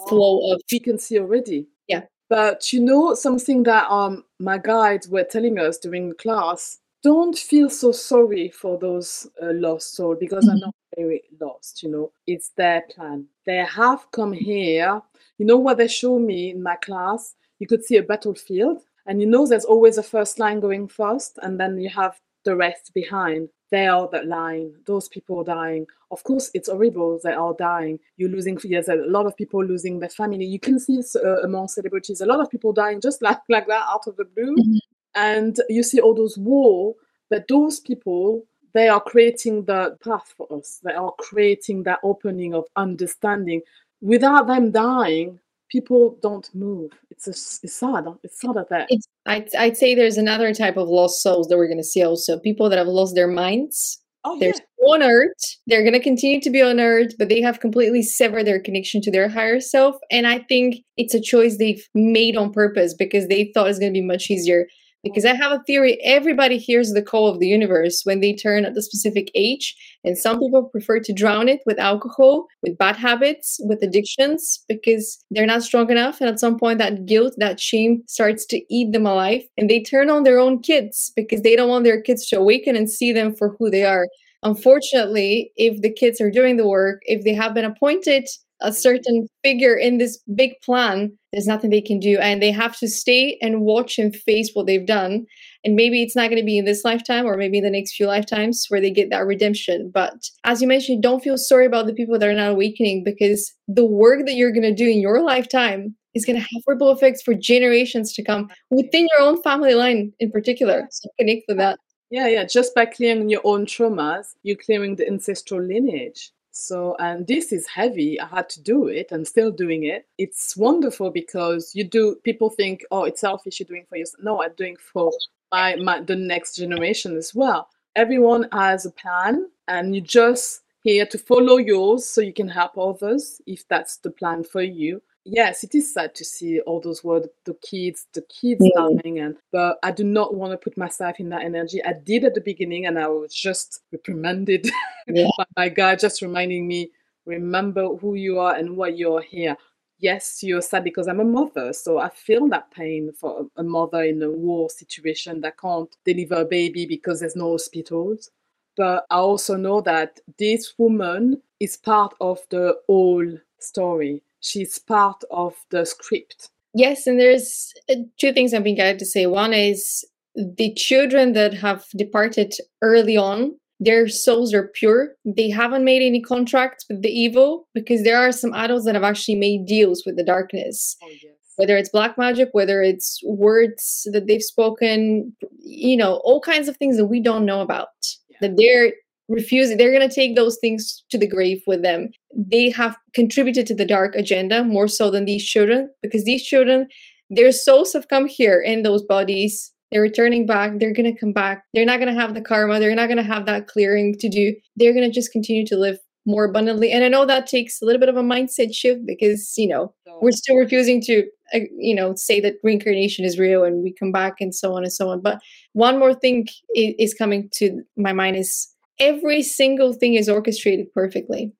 flow of frequency already. Yeah. But you know something that um my guides were telling us during the class. Don't feel so sorry for those uh, lost souls because they're Mhm. not very lost. You know, it's their plan. They have come here. You know what they show me in my class? You could see a battlefield, and you know there's always a first line going first, and then you have the rest behind. They are that line. Those people are dying. Of course, it's horrible. They are dying. You're losing. Yes, a lot of people losing their family. You can see uh, among celebrities a lot of people dying just like like that out of the blue. Mhm. And you see all those war, but those people they are creating the path for us. They are creating that opening of understanding. Without them dying, people don't move. It's a, it's sad. It's sad at that. it's I'd, I'd say there's another type of lost souls that we're going to see also people that have lost their minds Oh they're yeah. on earth they're going to continue to be on earth but they have completely severed their connection to their higher self and i think it's a choice they've made on purpose because they thought it's going to be much easier because i have a theory everybody hears the call of the universe when they turn at the specific age and some people prefer to drown it with alcohol with bad habits with addictions because they're not strong enough and at some point that guilt that shame starts to eat them alive and they turn on their own kids because they don't want their kids to awaken and see them for who they are. Unfortunately, if the kids are doing the work, if they have been appointed a certain figure in this big plan, there's nothing they can do. And they have to stay and watch and face what they've done. And maybe it's not going to be in this lifetime or maybe in the next few lifetimes where they get that redemption. But as you mentioned, don't feel sorry about the people that are not awakening because the work that you're going to do in your lifetime is going to have ripple effects for generations to come within your own family line in particular. So connect with that. Yeah, yeah. Just by clearing your own traumas, you're clearing the ancestral lineage. So, and this is heavy. I had to do it and still doing it. It's wonderful because you do, people think, oh, it's selfish you're doing for yourself. No, I'm doing for my, my, the next generation as well. Everyone has a plan and you're just here to follow yours so you can help others if that's the plan for you. Yes, it is sad to see all those words, the kids, the kids Mm. dying, and but I do not want to put myself in that energy. I did at the beginning, and I was just reprimanded Yeah. by my guy, just reminding me, remember who you are and why you're here. Yes, you're sad because I'm a mother, so I feel that pain for a mother in a war situation that can't deliver a baby because there's no hospitals. But I also know that this woman is part of the whole story. She's part of the script. Yes, and there's uh, two things I've been guided to say. One is the children that have departed early on, their souls are pure. They haven't made any contracts with the evil because there are some adults that have actually made deals with the darkness. Oh yes. Whether it's black magic, whether it's words that they've spoken, you know, all kinds of things that we don't know about. Yeah. That they're refusing, they're going to take those things to the grave with them. They have contributed to the dark agenda more so than these children because these children, their souls have come here in those bodies. They're returning back. They're going to come back. They're not going to have the karma. They're not going to have that clearing to do. They're going to just continue to live more abundantly. And I know that takes a little bit of a mindset shift because, you know, we're still refusing to uh, you know say that reincarnation is real and we come back and so on and so on but one more thing is coming to my mind is every single thing is orchestrated perfectly.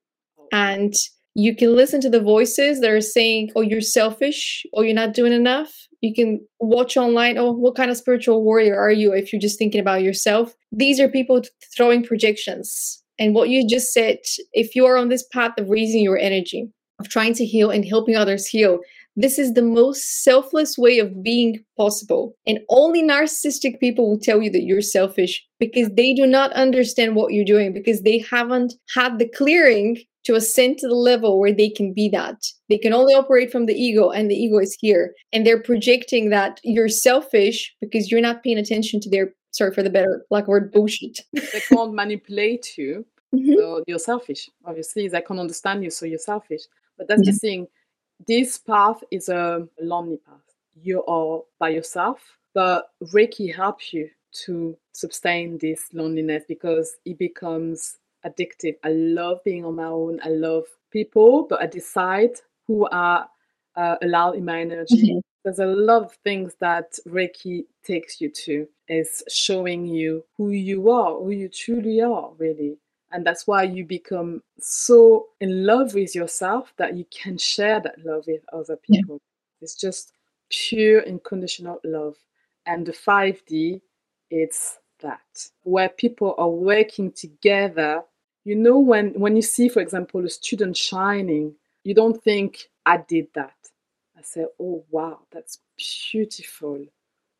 And you can listen to the voices that are saying oh you're selfish or you're not doing enough. You can watch online oh what kind of spiritual warrior are you if you're just thinking about yourself? These are people throwing projections. And what you just said if you are on this path of raising your energy of trying to heal and helping others heal this is the most selfless way of being possible. And only narcissistic people will tell you that you're selfish because they do not understand what you're doing because they haven't had the clearing to ascend to the level where they can be that. They can only operate from the ego, and the ego is here. And they're projecting that you're selfish because you're not paying attention to their, sorry for the better black word, bullshit. they can't manipulate you, Mhm. so you're selfish. Obviously, they can't understand you, so you're selfish. But that's the Yeah. thing. This path is a lonely path. You are by yourself, but Reiki helps you to sustain this loneliness because it becomes addictive. I love being on my own. I love people, but I decide who are uh, allowed in my energy. Mhm. There's a lot of things that Reiki takes you to, is showing you who you are, who you truly are, really. And that's why you become so in love with yourself that you can share that love with other Yeah. people. It's just pure unconditional love. And the 5D, it's that, where people are working together. You know, when, when you see, for example, a student shining, you don't think, I did that. I say, oh, wow, that's beautiful.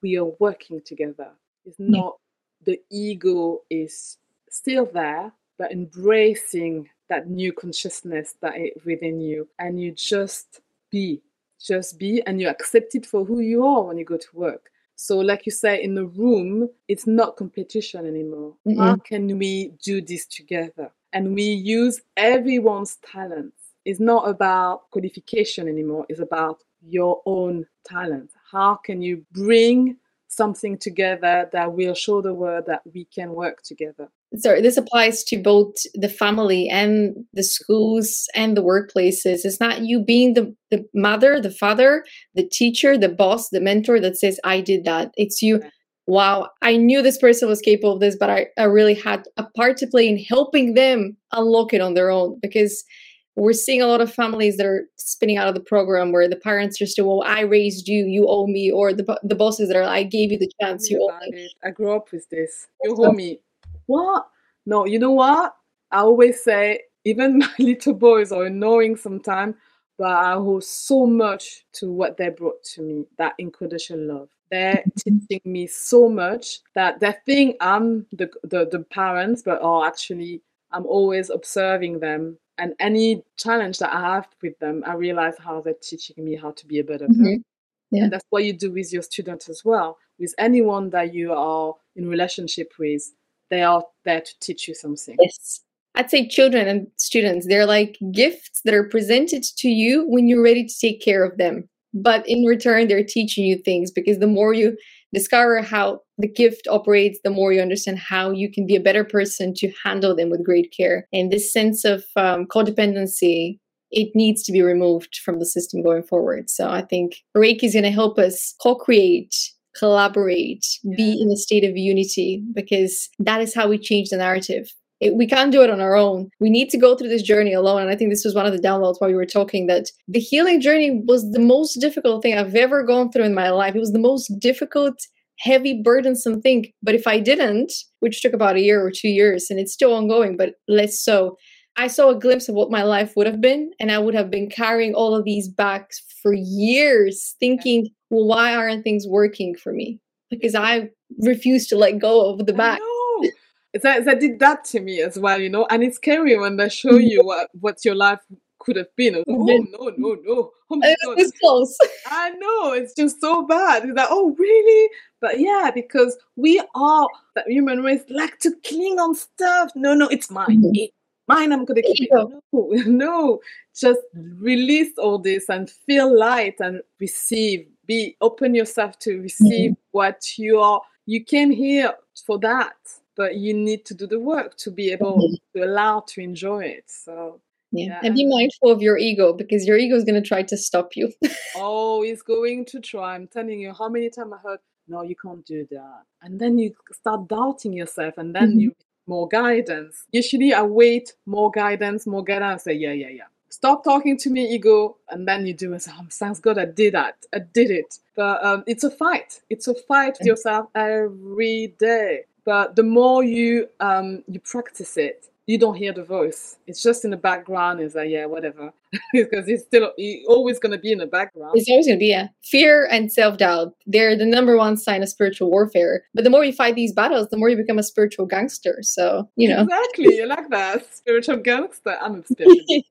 We are working together. It's Yeah. not the ego is still there, but embracing that new consciousness that is within you, and you just be, just be, and you accept it for who you are when you go to work. So, like you say, in the room, it's not competition anymore. How Mm-mm. can we do this together? And we use everyone's talents. It's not about qualification anymore, it's about your own talents. How can you bring something together that will show the world that we can work together? Sorry, this applies to both the family and the schools and the workplaces. It's not you being the, the mother, the father, the teacher, the boss, the mentor that says, I did that. It's you. Wow, I knew this person was capable of this, but I, I really had a part to play in helping them unlock it on their own because we're seeing a lot of families that are spinning out of the program where the parents are still, well, I raised you, you owe me, or the, the bosses that are, I gave you the chance, you owe me. it. I grew up with this. You owe me. What? No, you know what? I always say, even my little boys are annoying sometimes, but I owe so much to what they brought to me, that unconditional love. They're teaching me so much that they think I'm the, the, the parents, but are actually, I'm always observing them. And any challenge that I have with them, I realize how they're teaching me how to be a better person. Mhm. Yeah. And that's what you do with your students as well. With anyone that you are in relationship with, they are there to teach you something. Yes. I'd say children and students, they're like gifts that are presented to you when you're ready to take care of them. But in return, they're teaching you things because the more you discover how the gift operates, the more you understand how you can be a better person to handle them with great care. And this sense of um, codependency it needs to be removed from the system going forward. So I think Reiki is going to help us co-create collaborate, yeah. be in a state of unity, because that is how we change the narrative. It, we can't do it on our own. We need to go through this journey alone. And I think this was one of the downloads while we were talking that the healing journey was the most difficult thing I've ever gone through in my life. It was the most difficult, heavy, burdensome thing. But if I didn't, which took about a year or two years, and it's still ongoing, but less so, I saw a glimpse of what my life would have been, and I would have been carrying all of these bags for years, thinking, well, why aren't things working for me? Because I refuse to let go of the bag. That, that did that to me as well, you know, and it's scary when they show mm-hmm. you what, what your life could have been. oh no, no, no! Oh my God. It's close. I know it's just so bad. It's like, oh really? But yeah, because we are that human race like to cling on stuff. No, no, it's mine. Mm-hmm. It's mine. I'm gonna keep it. No, no, just release all this and feel light and receive. Be open yourself to receive mm-hmm. what you are. You came here for that but you need to do the work to be able mm-hmm. to allow to enjoy it so yeah. yeah. and be mindful of your ego because your ego is going to try to stop you oh he's going to try i'm telling you how many times i heard no you can't do that and then you start doubting yourself and then mm-hmm. you more guidance. Usually i wait more guidance more guidance. I say yeah yeah yeah. Stop talking to me ego and then you do it. Oh, sounds good i did that. I did it. But um, it's a fight. It's a fight with yourself every day. But the more you um, you practice it, you don't hear the voice. It's just in the background. It's like yeah, whatever, because it's still always going to be in the background. It's always going to be yeah. Fear and self doubt. They're the number one sign of spiritual warfare. But the more you fight these battles, the more you become a spiritual gangster. So you know exactly. You like that spiritual gangster. I'm a spiritual.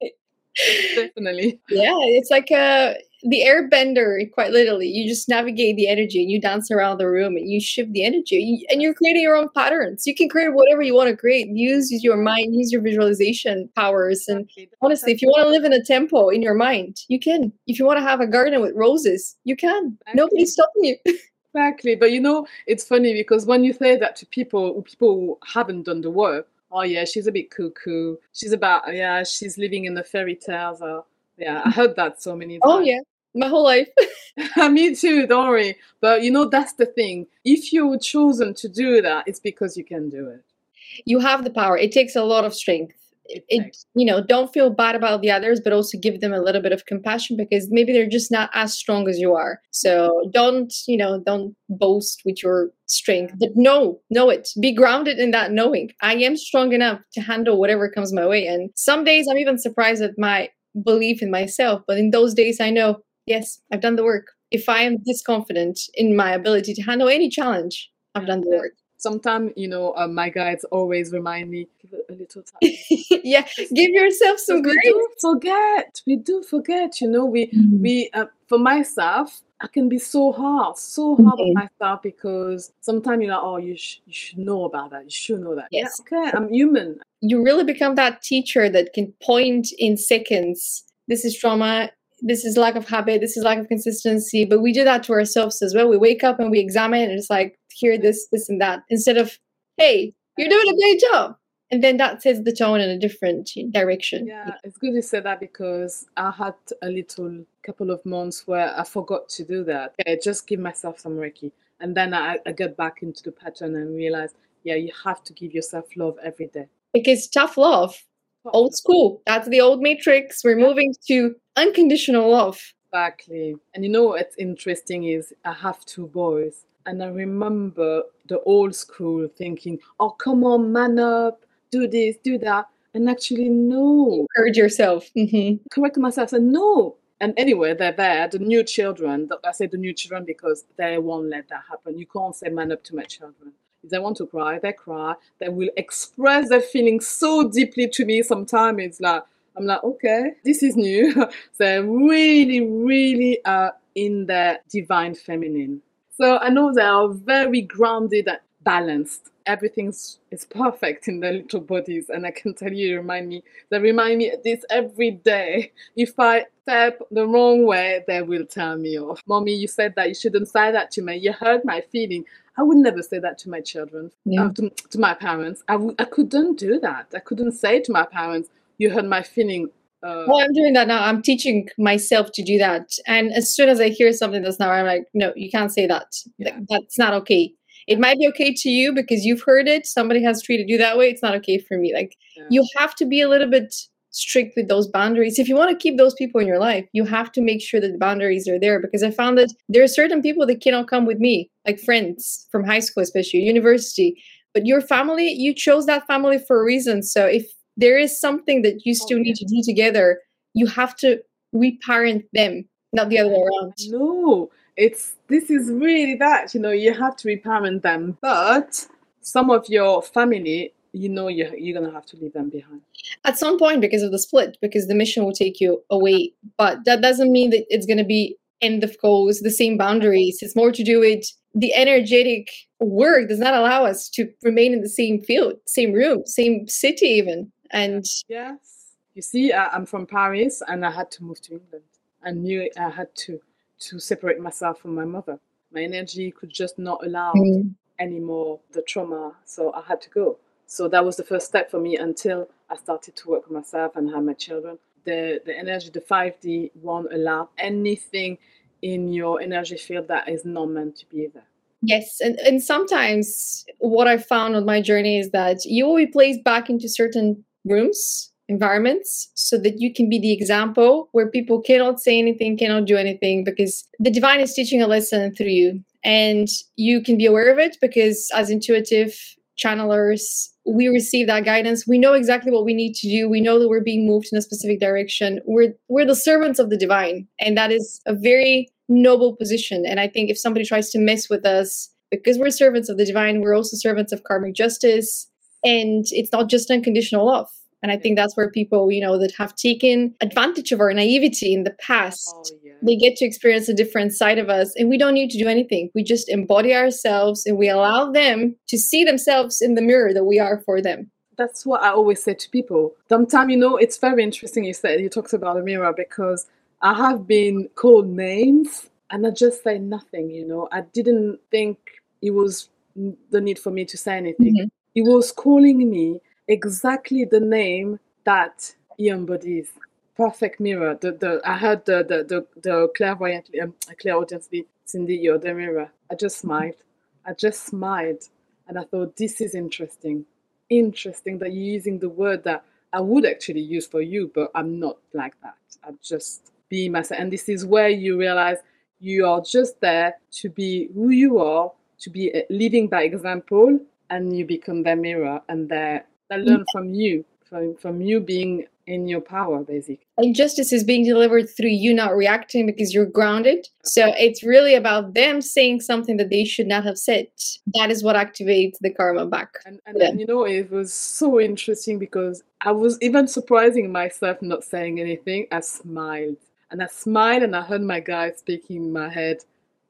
Definitely. Yeah, it's like a the airbender quite literally you just navigate the energy and you dance around the room and you shift the energy and you're creating your own patterns. You can create whatever you want to create. Use your mind use your visualization powers. And honestly if you want to live in a temple in your mind you can. If you want to have a garden with roses you can. Nobody's stopping you. Exactly. But you know it's funny because when you say that to people people who haven't done the work oh yeah she's a bit cuckoo. She's about yeah she's living in the fairy tales or yeah, I heard that so many oh, times. Oh yeah, my whole life. Me too, don't worry. But you know, that's the thing. If you chosen to do that, it's because you can do it. You have the power. It takes a lot of strength. It, it, you know, don't feel bad about the others, but also give them a little bit of compassion because maybe they're just not as strong as you are. So don't, you know, don't boast with your strength, but know, know it. Be grounded in that knowing. I am strong enough to handle whatever comes my way. And some days I'm even surprised at my belief in myself. But in those days, I know yes, I've done the work. If I am this confident in my ability to handle any challenge, I've done the work. Sometimes, you know, uh, my guides always remind me, give it a little time. yeah, give yourself some grace. We do forget. We do forget. You know, we mm-hmm. we uh, for myself, I can be so hard, so hard on myself because sometimes you're like, oh, you, sh- you should know about that. You should know that. Yes. Yeah, okay, I'm human. You really become that teacher that can point in seconds. This is trauma this is lack of habit, this is lack of consistency. But we do that to ourselves as well. We wake up and we examine and it's like, here, this, this, and that, instead of, hey, you're doing a great job. And then that sets the tone in a different direction. Yeah, it's good you said that because I had a little couple of months where I forgot to do that. I just give myself some Reiki. And then I, I get back into the pattern and realize, yeah, you have to give yourself love every day. Because tough love old school. That's the old matrix. We're moving to unconditional love. Exactly. And you know what's interesting is I have two boys. And I remember the old school thinking, oh, come on, man up, do this, do that. And actually, no. Encourage yourself. Mm-hmm. Correct myself. And no. And anyway, they're there, the new children. I say the new children because they won't let that happen. You can't say man up to my children. If they want to cry, they cry. They will express their feelings so deeply to me. Sometimes it's like, I'm like, okay, this is new. They're really, really uh, in their divine feminine. So I know they are very grounded and balanced. Everything is perfect in their little bodies. And I can tell you, remind me, they remind me this every day. If I step the wrong way, they will tell me off. Oh, Mommy, you said that you shouldn't say that to me. You hurt my feeling. I would never say that to my children, yeah. uh, to, to, my parents. I w- I couldn't do that. I couldn't say to my parents, you hurt my feeling. Uh, well, I'm doing that now. I'm teaching myself to do that. And as soon as I hear something that's not right, I'm like, no, you can't say that. Yeah. Like, that's not okay. It might be okay to you because you've heard it. Somebody has treated you that way. It's not okay for me. Like, Yeah. you have to be a little bit strict with those boundaries. If you want to keep those people in your life, you have to make sure that the boundaries are there because I found that there are certain people that cannot come with me, like friends from high school, especially university. But your family, you chose that family for a reason. So if there is something that you oh, still need to do together, you have to reparent them, not the other way around. No, it's this is really that. You know, you have to reparent them, but some of your family, you know, you're, you're gonna have to leave them behind. At some point, because of the split, because the mission will take you away. But that doesn't mean that it's to be end of goals, the same boundaries. It's more to do with the energetic work does not allow us to remain in the same field, same room, same city, even. And Yes. You see, I, I'm from Paris, and I had to move to England. I knew I had to to separate myself from my mother. My energy could just not allow Mm. anymore the trauma, so I had to go. So that was the first step for me until I started to work on myself and have my children. The the energy, the 5D won't allow anything in your energy field that is not meant to be there. Yes, and, and sometimes what I found on my journey is that you will be placed back into certain rooms, environments, so that you can be the example where people cannot say anything, cannot do anything, because the divine is teaching a lesson through you. And you can be aware of it because, as intuitive channelers, we receive that guidance. We know exactly what we need to do. We know that we're being moved in a specific direction. We're we're the servants of the divine, and that is a very noble position. And I think if somebody tries to mess with us, because we're servants of the divine, we're also servants of karmic justice, and it's not just unconditional love. And I think that's where people, you know, that have taken advantage of our naivety in the past Oh yeah. they get to experience a different side of us and we don't need to do anything we just embody ourselves and we allow them to see themselves in the mirror that we are for them that's what I always say to people. Sometimes, you know, it's very interesting you said you talked about a mirror because I have been called names and I just say nothing, you know. I didn't think it was the need for me to say anything. Mhm. He was calling me exactly the name that he embodies. Perfect mirror. The the I heard the the the, the clairvoyant um, clairaudiencely, Cindy, you're the mirror. I just smiled. I just smiled, and I thought this is interesting interesting that you're using the word that I would actually use for you, but I'm not like that. I'm just be myself. And this is where you realize you are just there to be who you are, to be uh, living by example, and you become their mirror and they they learn from you, from, from you being in your power, basically. and justice is being delivered through you not reacting because you're grounded so it's really about them saying something that they should not have said that is what activates the karma back And, and you know, it was so interesting because I was even surprising myself not saying anything. I smiled. And I smiled and I heard my guy speaking in my head,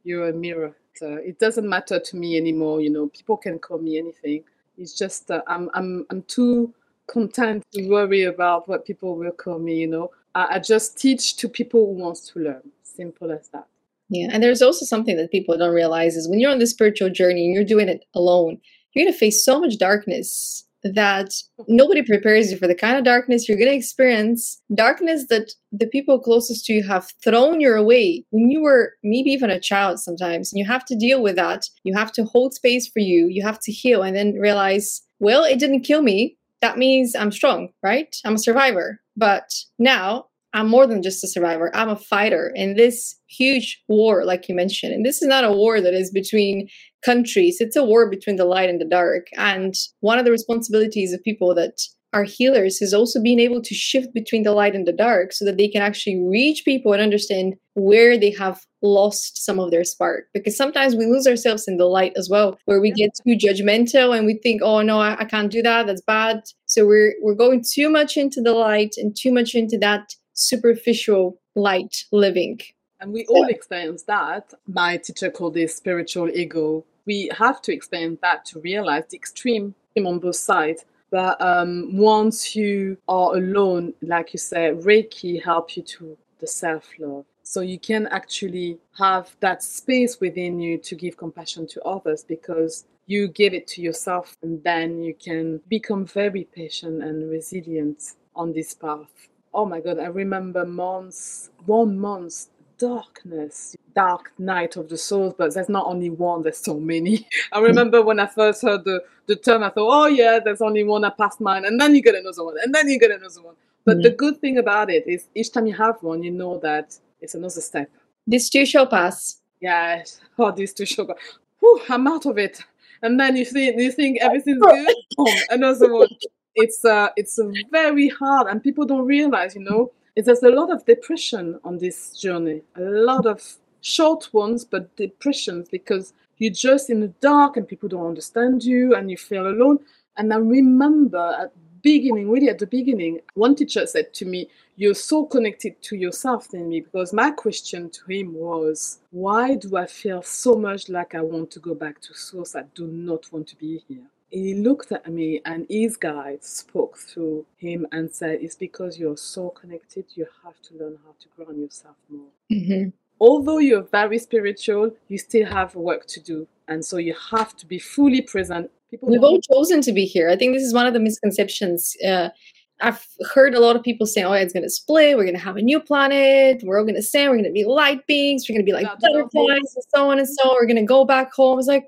You're a mirror. So it doesn't matter to me anymore. You know, people can call me anything. It's just, uh, I'm, I'm, I'm too content to worry about what people will call me, you know. I, I just teach to people who wants to learn. Simple as that. yeah and there's also something that people don't realize is when you're on this spiritual journey and you're doing it alone you're to face so much darkness that nobody prepares you for the kind of darkness you're going to experience. Darkness that the people closest to you have thrown your way when you were maybe even a child sometimes and you have to deal with that. You have to hold space for you. You have to heal and then realize well it didn't kill me. That means i'm strong right? I'm a survivor. But now i'm more than just a survivor i'm a fighter in this huge war like you mentioned and this is not a war that is between countries. It's a war between the light and the dark. And one of the responsibilities of people that are healers is also being able to shift between the light and the dark so that they can actually reach people and understand where they have lost some of their spark. Because sometimes we lose ourselves in the light as well, where we get too judgmental and we think, oh no, I, I can't do that, that's bad. So we're we're going too much into the light and too much into that superficial light living. And we all experience that. My teacher called this spiritual ego. We have to experience that to realize the extreme on both sides. But um, once you are alone, like you said, Reiki help you to the self love. So you can actually have that space within you to give compassion to others because you give it to yourself and then you can become very patient and resilient on this path. Oh my god, I remember months, one month, darkness, dark night of the souls, but there's not only one, there's so many. I remember when I first heard the, the term, I thought, oh yeah, there's only one, I passed mine, and then you get another one, and then you get another one. But mm-hmm. the good thing about it is each time you have one, you know that it's another step. This too shall pass. Yes. Oh, this too shall pass. Whew, I'm out of it. And then you think you think everything's good, another one. It's uh it's very hard and people don't realize, you know, there's a lot of depression on this journey. A lot of short ones, but depressions because you're just in the dark and people don't understand you and you feel alone. And I remember at beginning, really at the beginning, one teacher said to me, You're so connected to yourself than me. Because my question to him was, Why do I feel so much like I want to go back to source? I do not want to be here. He looked at me and his guide spoke through him and said, It's because you're so connected, you have to learn how to ground yourself more. Mm-hmm. Although you're very spiritual, you still have work to do. And so you have to be fully present People We've all chosen to be here. I think this is one of the misconceptions. Uh, I've heard a lot of people saying, "Oh, it's going to split. We're going to have a new planet. We're all going to sing. We're going to be light beings. We're going to be like butterflies and so on and so on. We're going to go back home." It's like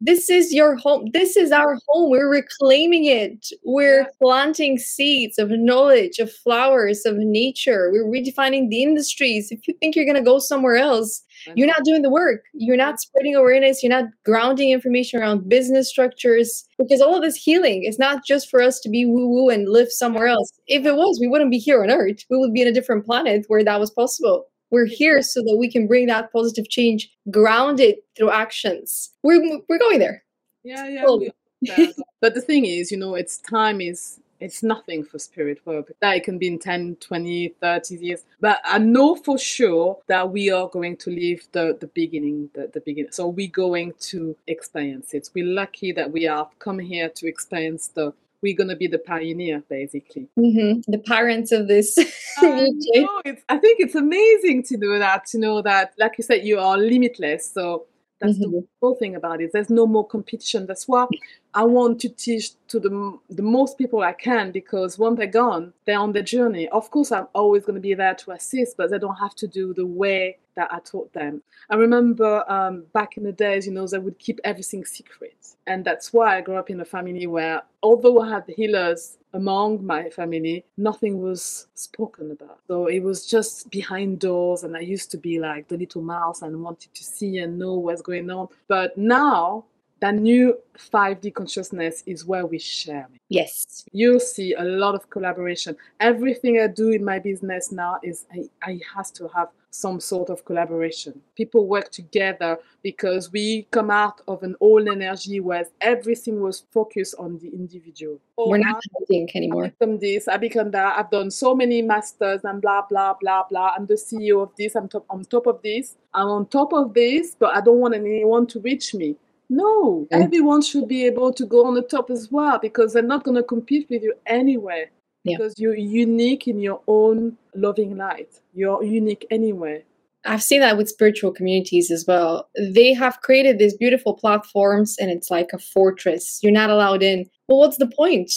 this is your home. This is our home. We're reclaiming it. We're yeah. planting seeds of knowledge, of flowers, of nature. We're redefining the industries. If you think you're going to go somewhere else, you're not doing the work. You're not spreading awareness. You're not grounding information around business structures because all of this healing is not just for us to be woo woo and live somewhere else. If it was, we wouldn't be here on Earth. We would be in a different planet where that was possible. We're here so that we can bring that positive change grounded through actions. We're, we're going there. Yeah, yeah. Cool. but the thing is, you know, it's time is it's nothing for spirit work. That it can be in 10, 20, 30 years. But I know for sure that we are going to leave the, the beginning, the, the beginning. So we're going to experience it. We're lucky that we have come here to experience the we're going to be the pioneer basically mm-hmm. the parents of this I, know, I think it's amazing to know that to know that like you said you are limitless so that's mm-hmm. the whole thing about it. There's no more competition. That's why I want to teach to the, the most people I can because when they're gone, they're on their journey. Of course, I'm always going to be there to assist, but they don't have to do the way that I taught them. I remember um, back in the days, you know, they would keep everything secret. And that's why I grew up in a family where, although I had healers among my family, nothing was spoken about. So it was just behind doors, and I used to be like the little mouse and wanted to see and know what's going on. But now that new 5D consciousness is where we share. Yes. You'll see a lot of collaboration. Everything I do in my business now is I, I has to have some sort of collaboration. People work together because we come out of an old energy where everything was focused on the individual. Oh, We're not oh, think anymore. I become this, I become that. I've done so many masters and blah blah blah blah. I'm the CEO of this. I'm top on top of this. I'm on top of this, but I don't want anyone to reach me. No, everyone should be able to go on the top as well because they're not going to compete with you anyway. Yeah. Because you're unique in your own loving light. You're unique anyway. I've seen that with spiritual communities as well. They have created these beautiful platforms and it's like a fortress. You're not allowed in. Well, what's the point?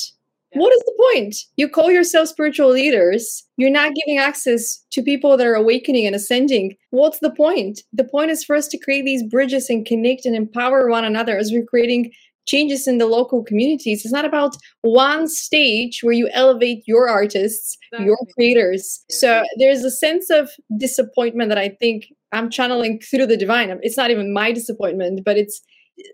What is the point? You call yourself spiritual leaders. You're not giving access to people that are awakening and ascending. What's the point? The point is for us to create these bridges and connect and empower one another as we're creating changes in the local communities. It's not about one stage where you elevate your artists, exactly. your creators. Yeah. So there's a sense of disappointment that I think I'm channeling through the divine. It's not even my disappointment, but it's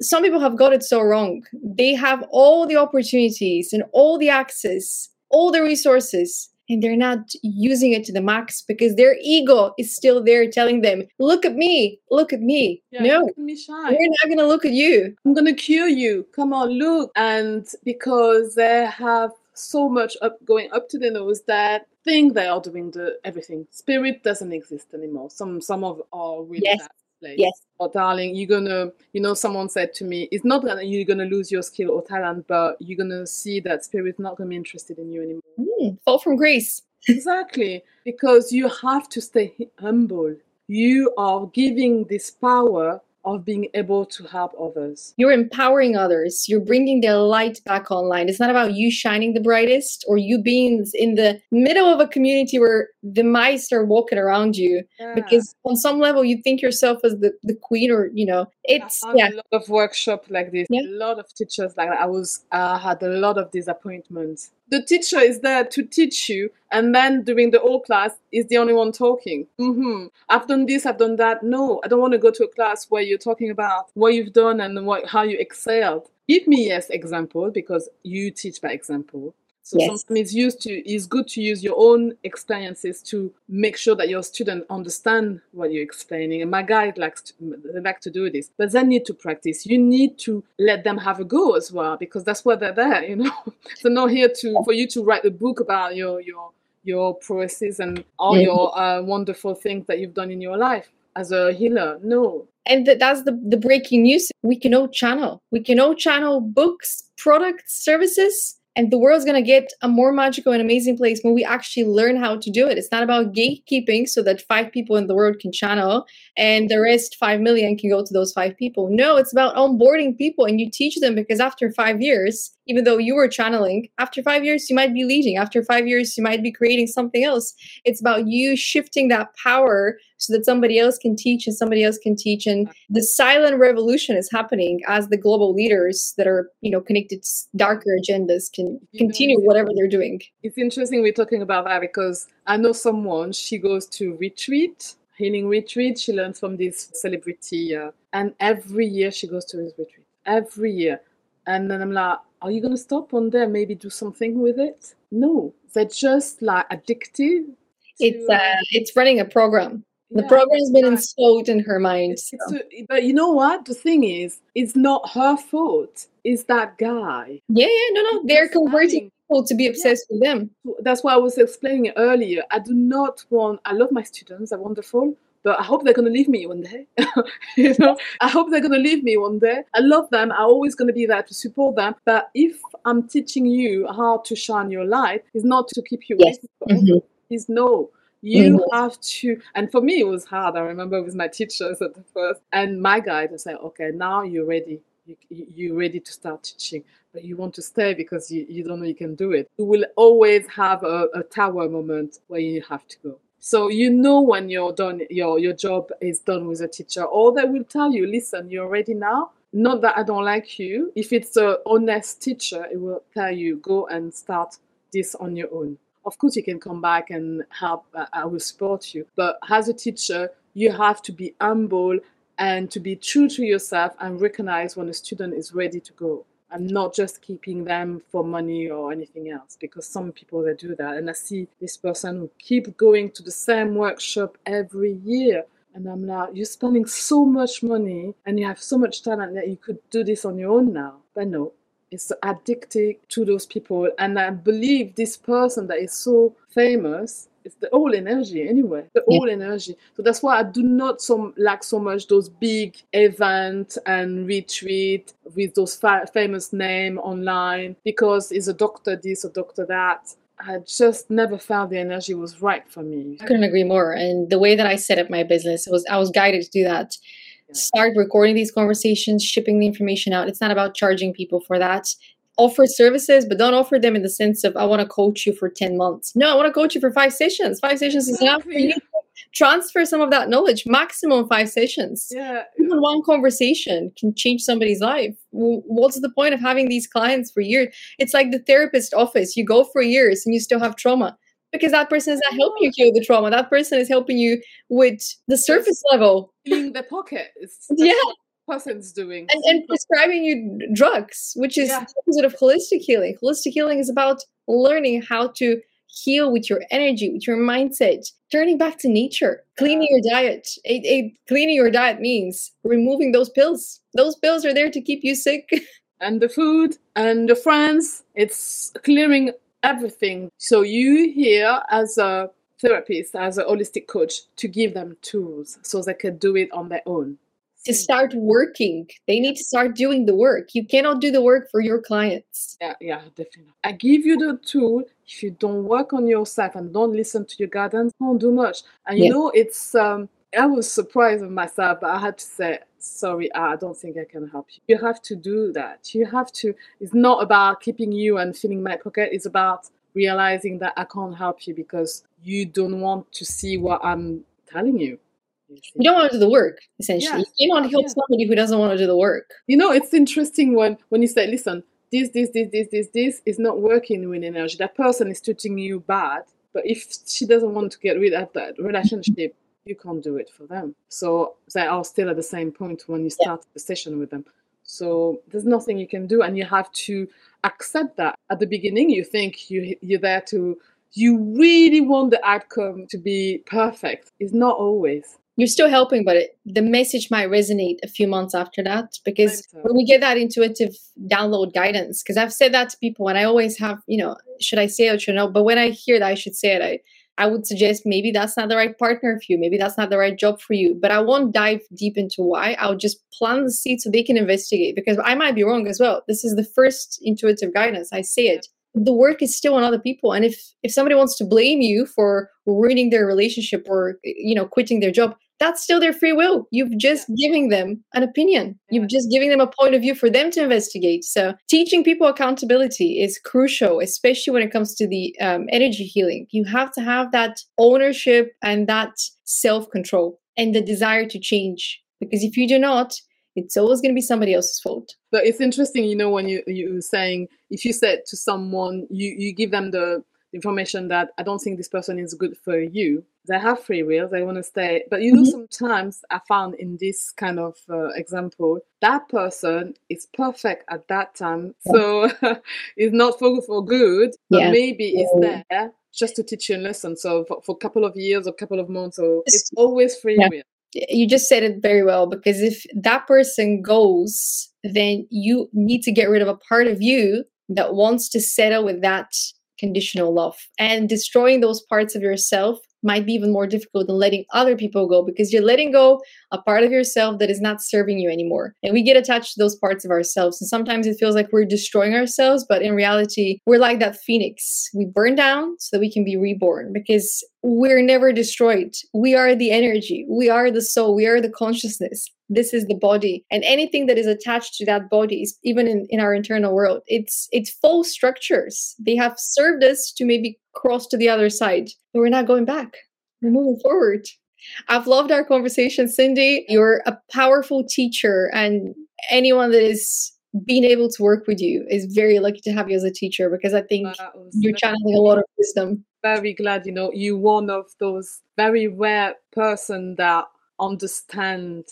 some people have got it so wrong. They have all the opportunities and all the access, all the resources, and they're not using it to the max because their ego is still there telling them, look at me, look at me. Yeah, no, me we're not going to look at you. I'm going to cure you. Come on, look. And because they have so much up going up to the nose that think they are doing the everything. Spirit doesn't exist anymore. Some some of are really yes. Bad place. Yes. Or darling, you're gonna, you know, someone said to me, it's not that you're gonna lose your skill or talent, but you're gonna see that spirit's not gonna be interested in you anymore. Mm, fall from grace. exactly, because you have to stay humble. You are giving this power of being able to help others. You're empowering others. You're bringing their light back online. It's not about you shining the brightest or you being in the middle of a community where the mice are walking around you. Yeah. Because on some level, you think yourself as the, the queen or, you know, it's yeah. a lot of workshop like this, yeah. a lot of teachers like that. I was, I had a lot of disappointments the teacher is there to teach you and then during the whole class is the only one talking. Mm-hmm. i've done this i've done that. No i don't want to go to a class where you're talking about what you've done and what, how you excelled. Give me yes example because you teach by example so yes. sometimes it's used to it's good to use your own experiences to make sure that your student understand what you're explaining. And my guide likes to, they like to do this, but they need to practice. You need to let them have a go as well because that's why they're there. You know, they're not here to for you to write a book about your your your processes and all your uh, wonderful things that you've done in your life as a healer. No. And that's the, the breaking news. We can all channel. We can all channel books, products, services and the world's going to get a more magical and amazing place when we actually learn how to do it. It's not about gatekeeping so that five people in the world can channel and the rest 5 million can go to those five people. No, it's about onboarding people and you teach them because after five years, even though you were channeling, after five years, you might be leading. After five years, you might be creating something else. It's about you shifting that power so that somebody else can teach and somebody else can teach. And the silent revolution is happening as the global leaders that are, you know, connected to darker agendas can continue whatever they're doing. It's interesting we're talking about that because I know someone, she goes to retreat healing retreat. She learns from this celebrity, uh, and every year she goes to his retreat. Every year, and then I'm like, are you gonna stop one day? Maybe do something with it? No, they're just like addictive. It's uh, it's running a program. The yeah, program's been installed in her mind. So. A, but you know what? The thing is, it's not her fault. It's that guy. Yeah, yeah, no, no. They're converting people to be obsessed yeah. with them. That's why I was explaining earlier. I do not want. I love my students. They're wonderful. But I hope they're gonna leave me one day. you know, I hope they're gonna leave me one day. I love them. I'm always gonna be there to support them. But if I'm teaching you how to shine your light, is not to keep you yes. Mm-hmm. Is no you mm-hmm. have to, and for me, it was hard. I remember with my teachers at the first, and my guide was like, okay, now you're ready. You, you're ready to start teaching, but you want to stay because you, you don't know you can do it. You will always have a, a tower moment where you have to go. So you know when you're done, your your job is done with a teacher, or they will tell you, listen, you're ready now. Not that I don't like you. If it's a honest teacher, it will tell you, go and start this on your own of course you can come back and help uh, i will support you. But as a teacher you have to be humble and to be true to yourself and recognize when a student is ready to go and not just keeping them for money or anything else because some people they do that. And i see this person who keep going to the same workshop every year. And i'm like you're spending so much money and you have so much talent that you could do this on your own now. But no is addicted to those people. And I believe this person that is so famous is the whole energy anyway, the whole yeah. energy. So that's why I do not so like so much those big events and retreat with those fa- famous name online because it's a doctor this or doctor that. I just never felt the energy was right for me. I couldn't agree more. And the way that I set up my business was I was guided to do that start recording these conversations, shipping the information out. It's not about charging people for that. Offer services, but don't offer them in the sense of I want to coach you for 10 months. No, I want to coach you for five sessions. Five sessions is enough for you transfer some of that knowledge. Maximum five sessions. Yeah. Even one conversation can change somebody's life. What's the point of having these clients for years? It's like the therapist office. You go for years and you still have trauma because that person is not helping you heal the trauma. That person is helping you with the surface level. In the pocket. yeah. Person's doing and, and, prescribing you drugs, which is yeah. opposite of holistic healing. Holistic healing is about learning how to heal with your energy, with your mindset, turning back to nature, cleaning your diet. It, it, cleaning your diet means removing those pills. Those pills are there to keep you sick. and the food and the friends. It's clearing everything. So you here as a therapist, as a holistic coach, to give them tools so they can do it on their own. To start working, they need to start doing the work. You cannot do the work for your clients. Yeah, yeah, definitely. I give you the tool. If you don't work on yourself and don't listen to your guidance, don't do much. And you know, it's um, I was surprised of myself, but I had to say, sorry, I don't think I can help you. You have to do that. You have to, it's not about keeping you and filling my pocket. It's about realizing that I can't help you because you don't want to see what I'm telling you. You, don't want to do the work, essentially. Yes. You want to oh, help somebody who doesn't want to do the work. You know, it's interesting when, when you say, listen, this, this, this, this, this, this is not working with energy. That person is treating you bad. But if she doesn't want to get rid of that relationship, you can't do it for them. So they are still at the same point when you start yeah. the session with them. So there's nothing you can do, and you have to accept that. At the beginning, you think you you're there to you really want the outcome to be perfect. It's not always. You're still helping, but it, the message might resonate a few months after that because when we get that intuitive download guidance, because I've said that to people and I always have, you know, should I say it or should I? But when I hear that I should say it, I, I would suggest maybe that's not the right partner for you. Maybe that's not the right job for you. But I won't dive deep into why. I'll just plant the seed so they can investigate because I might be wrong as well. This is the first intuitive guidance. I say it. The work is still on other people. And if if somebody wants to blame you for ruining their relationship or you know quitting their job, that's still their free will. You've just yeah. giving them an opinion. Yeah. You've just giving them a point of view for them to investigate. So teaching people accountability is crucial, especially when it comes to the um, energy healing. You have to have that ownership and that self control and the desire to change. Because if you do not, it's always going to be somebody else's fault. But it's interesting, you know, when you you saying if you said to someone, you you give them the information that I don't think this person is good for you. They have free will, they want to stay. But you know, mm-hmm. sometimes I found in this kind of uh, example, that person is perfect at that time. Yeah. So it's not for, for good, but yeah. maybe yeah. it's there just to teach you a lesson. So for, for a couple of years or a couple of months, so it's always free will. You just said it very well because if that person goes, then you need to get rid of a part of you that wants to settle with that conditional love. And destroying those parts of yourself might be even more difficult than letting other people go because you're letting go a part of yourself that is not serving you anymore. And we get attached to those parts of ourselves. And sometimes it feels like we're destroying ourselves, but in reality, we're like that phoenix. We burn down so that we can be reborn because we're never destroyed. We are the energy, we are the soul, we are the consciousness this is the body and anything that is attached to that body is even in, in our internal world it's it's false structures they have served us to maybe cross to the other side. But we're not going back. We're moving forward. I've loved our conversation cindy. You're a powerful teacher and anyone that is being able to work with you is very lucky to have you as a teacher because i think you're channeling a lot of wisdom. Very glad you know you're one of those very rare person that understand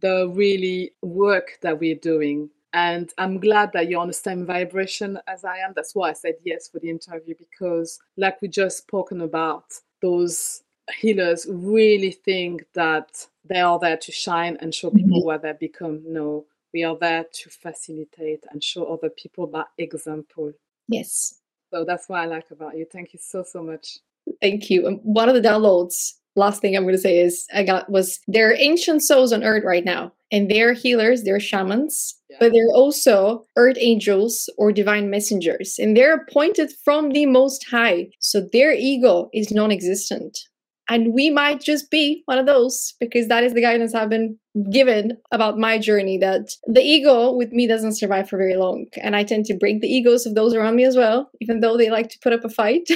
the really work that we're doing. And I'm glad that you're on the same vibration as I am. That's why I said yes for the interview because, like we just spoken about, those healers really think that they are there to shine and show people mm-hmm. what they become. No, we are there to facilitate and show other people by example. Yes. So that's what I like about you. Thank you so, so much. Thank you. Um, one of the downloads last thing I'm going to say is I got was there are ancient souls on earth right now, and they're healers, they're shamans, yeah. but they're also earth angels or divine messengers, and they're appointed from the Most High. So their ego is non existent. And we might just be one of those because that is the guidance I've been given about my journey that the ego with me doesn't survive for very long. And I tend to break the egos of those around me as well, even though they like to put up a fight.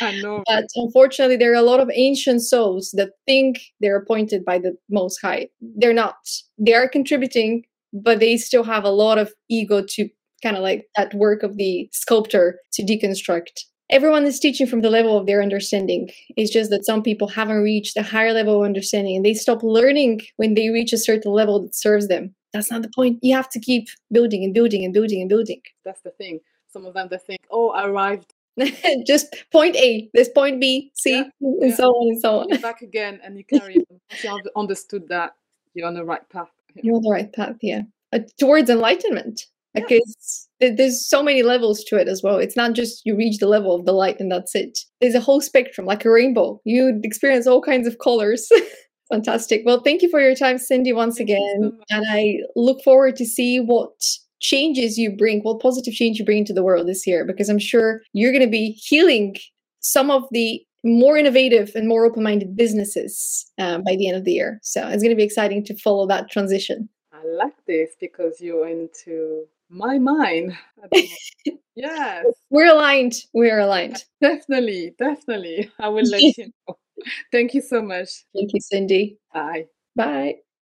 I know. but unfortunately, there are a lot of ancient souls that think they're appointed by the Most High. They're not. They are contributing, but they still have a lot of ego to kind of like that work of the sculptor to deconstruct everyone is teaching from the level of their understanding. It's just that some people haven't reached a higher level of understanding and they stop learning when they reach a certain level that serves them. That's not the point. You have to keep building and building and building and building. That's the thing. Some of them they think, oh, I arrived. just point A, there's point B, C, yeah, and yeah. so on and so on. You're back again and you carry on. Once you understood that, you're on the right path. You're on the right path, yeah. Uh, towards enlightenment because there's so many levels to it as well. It's not just you reach the level of the light and that's it. There's a whole spectrum, like a rainbow. You experience all kinds of colors. Fantastic. Well, thank you for your time, Cindy, once thank again. So and I look forward to see what changes you bring, what positive change you bring into the world this year, because I'm sure you're going to be healing some of the more innovative and more open minded businesses uh, by the end of the year. So it's going to be exciting to follow that transition. I like this because you're into my mind. yes. We're aligned. We're aligned. Definitely. Definitely. I will let you know. Thank you so much. Thank you, Cindy. Bye. Bye.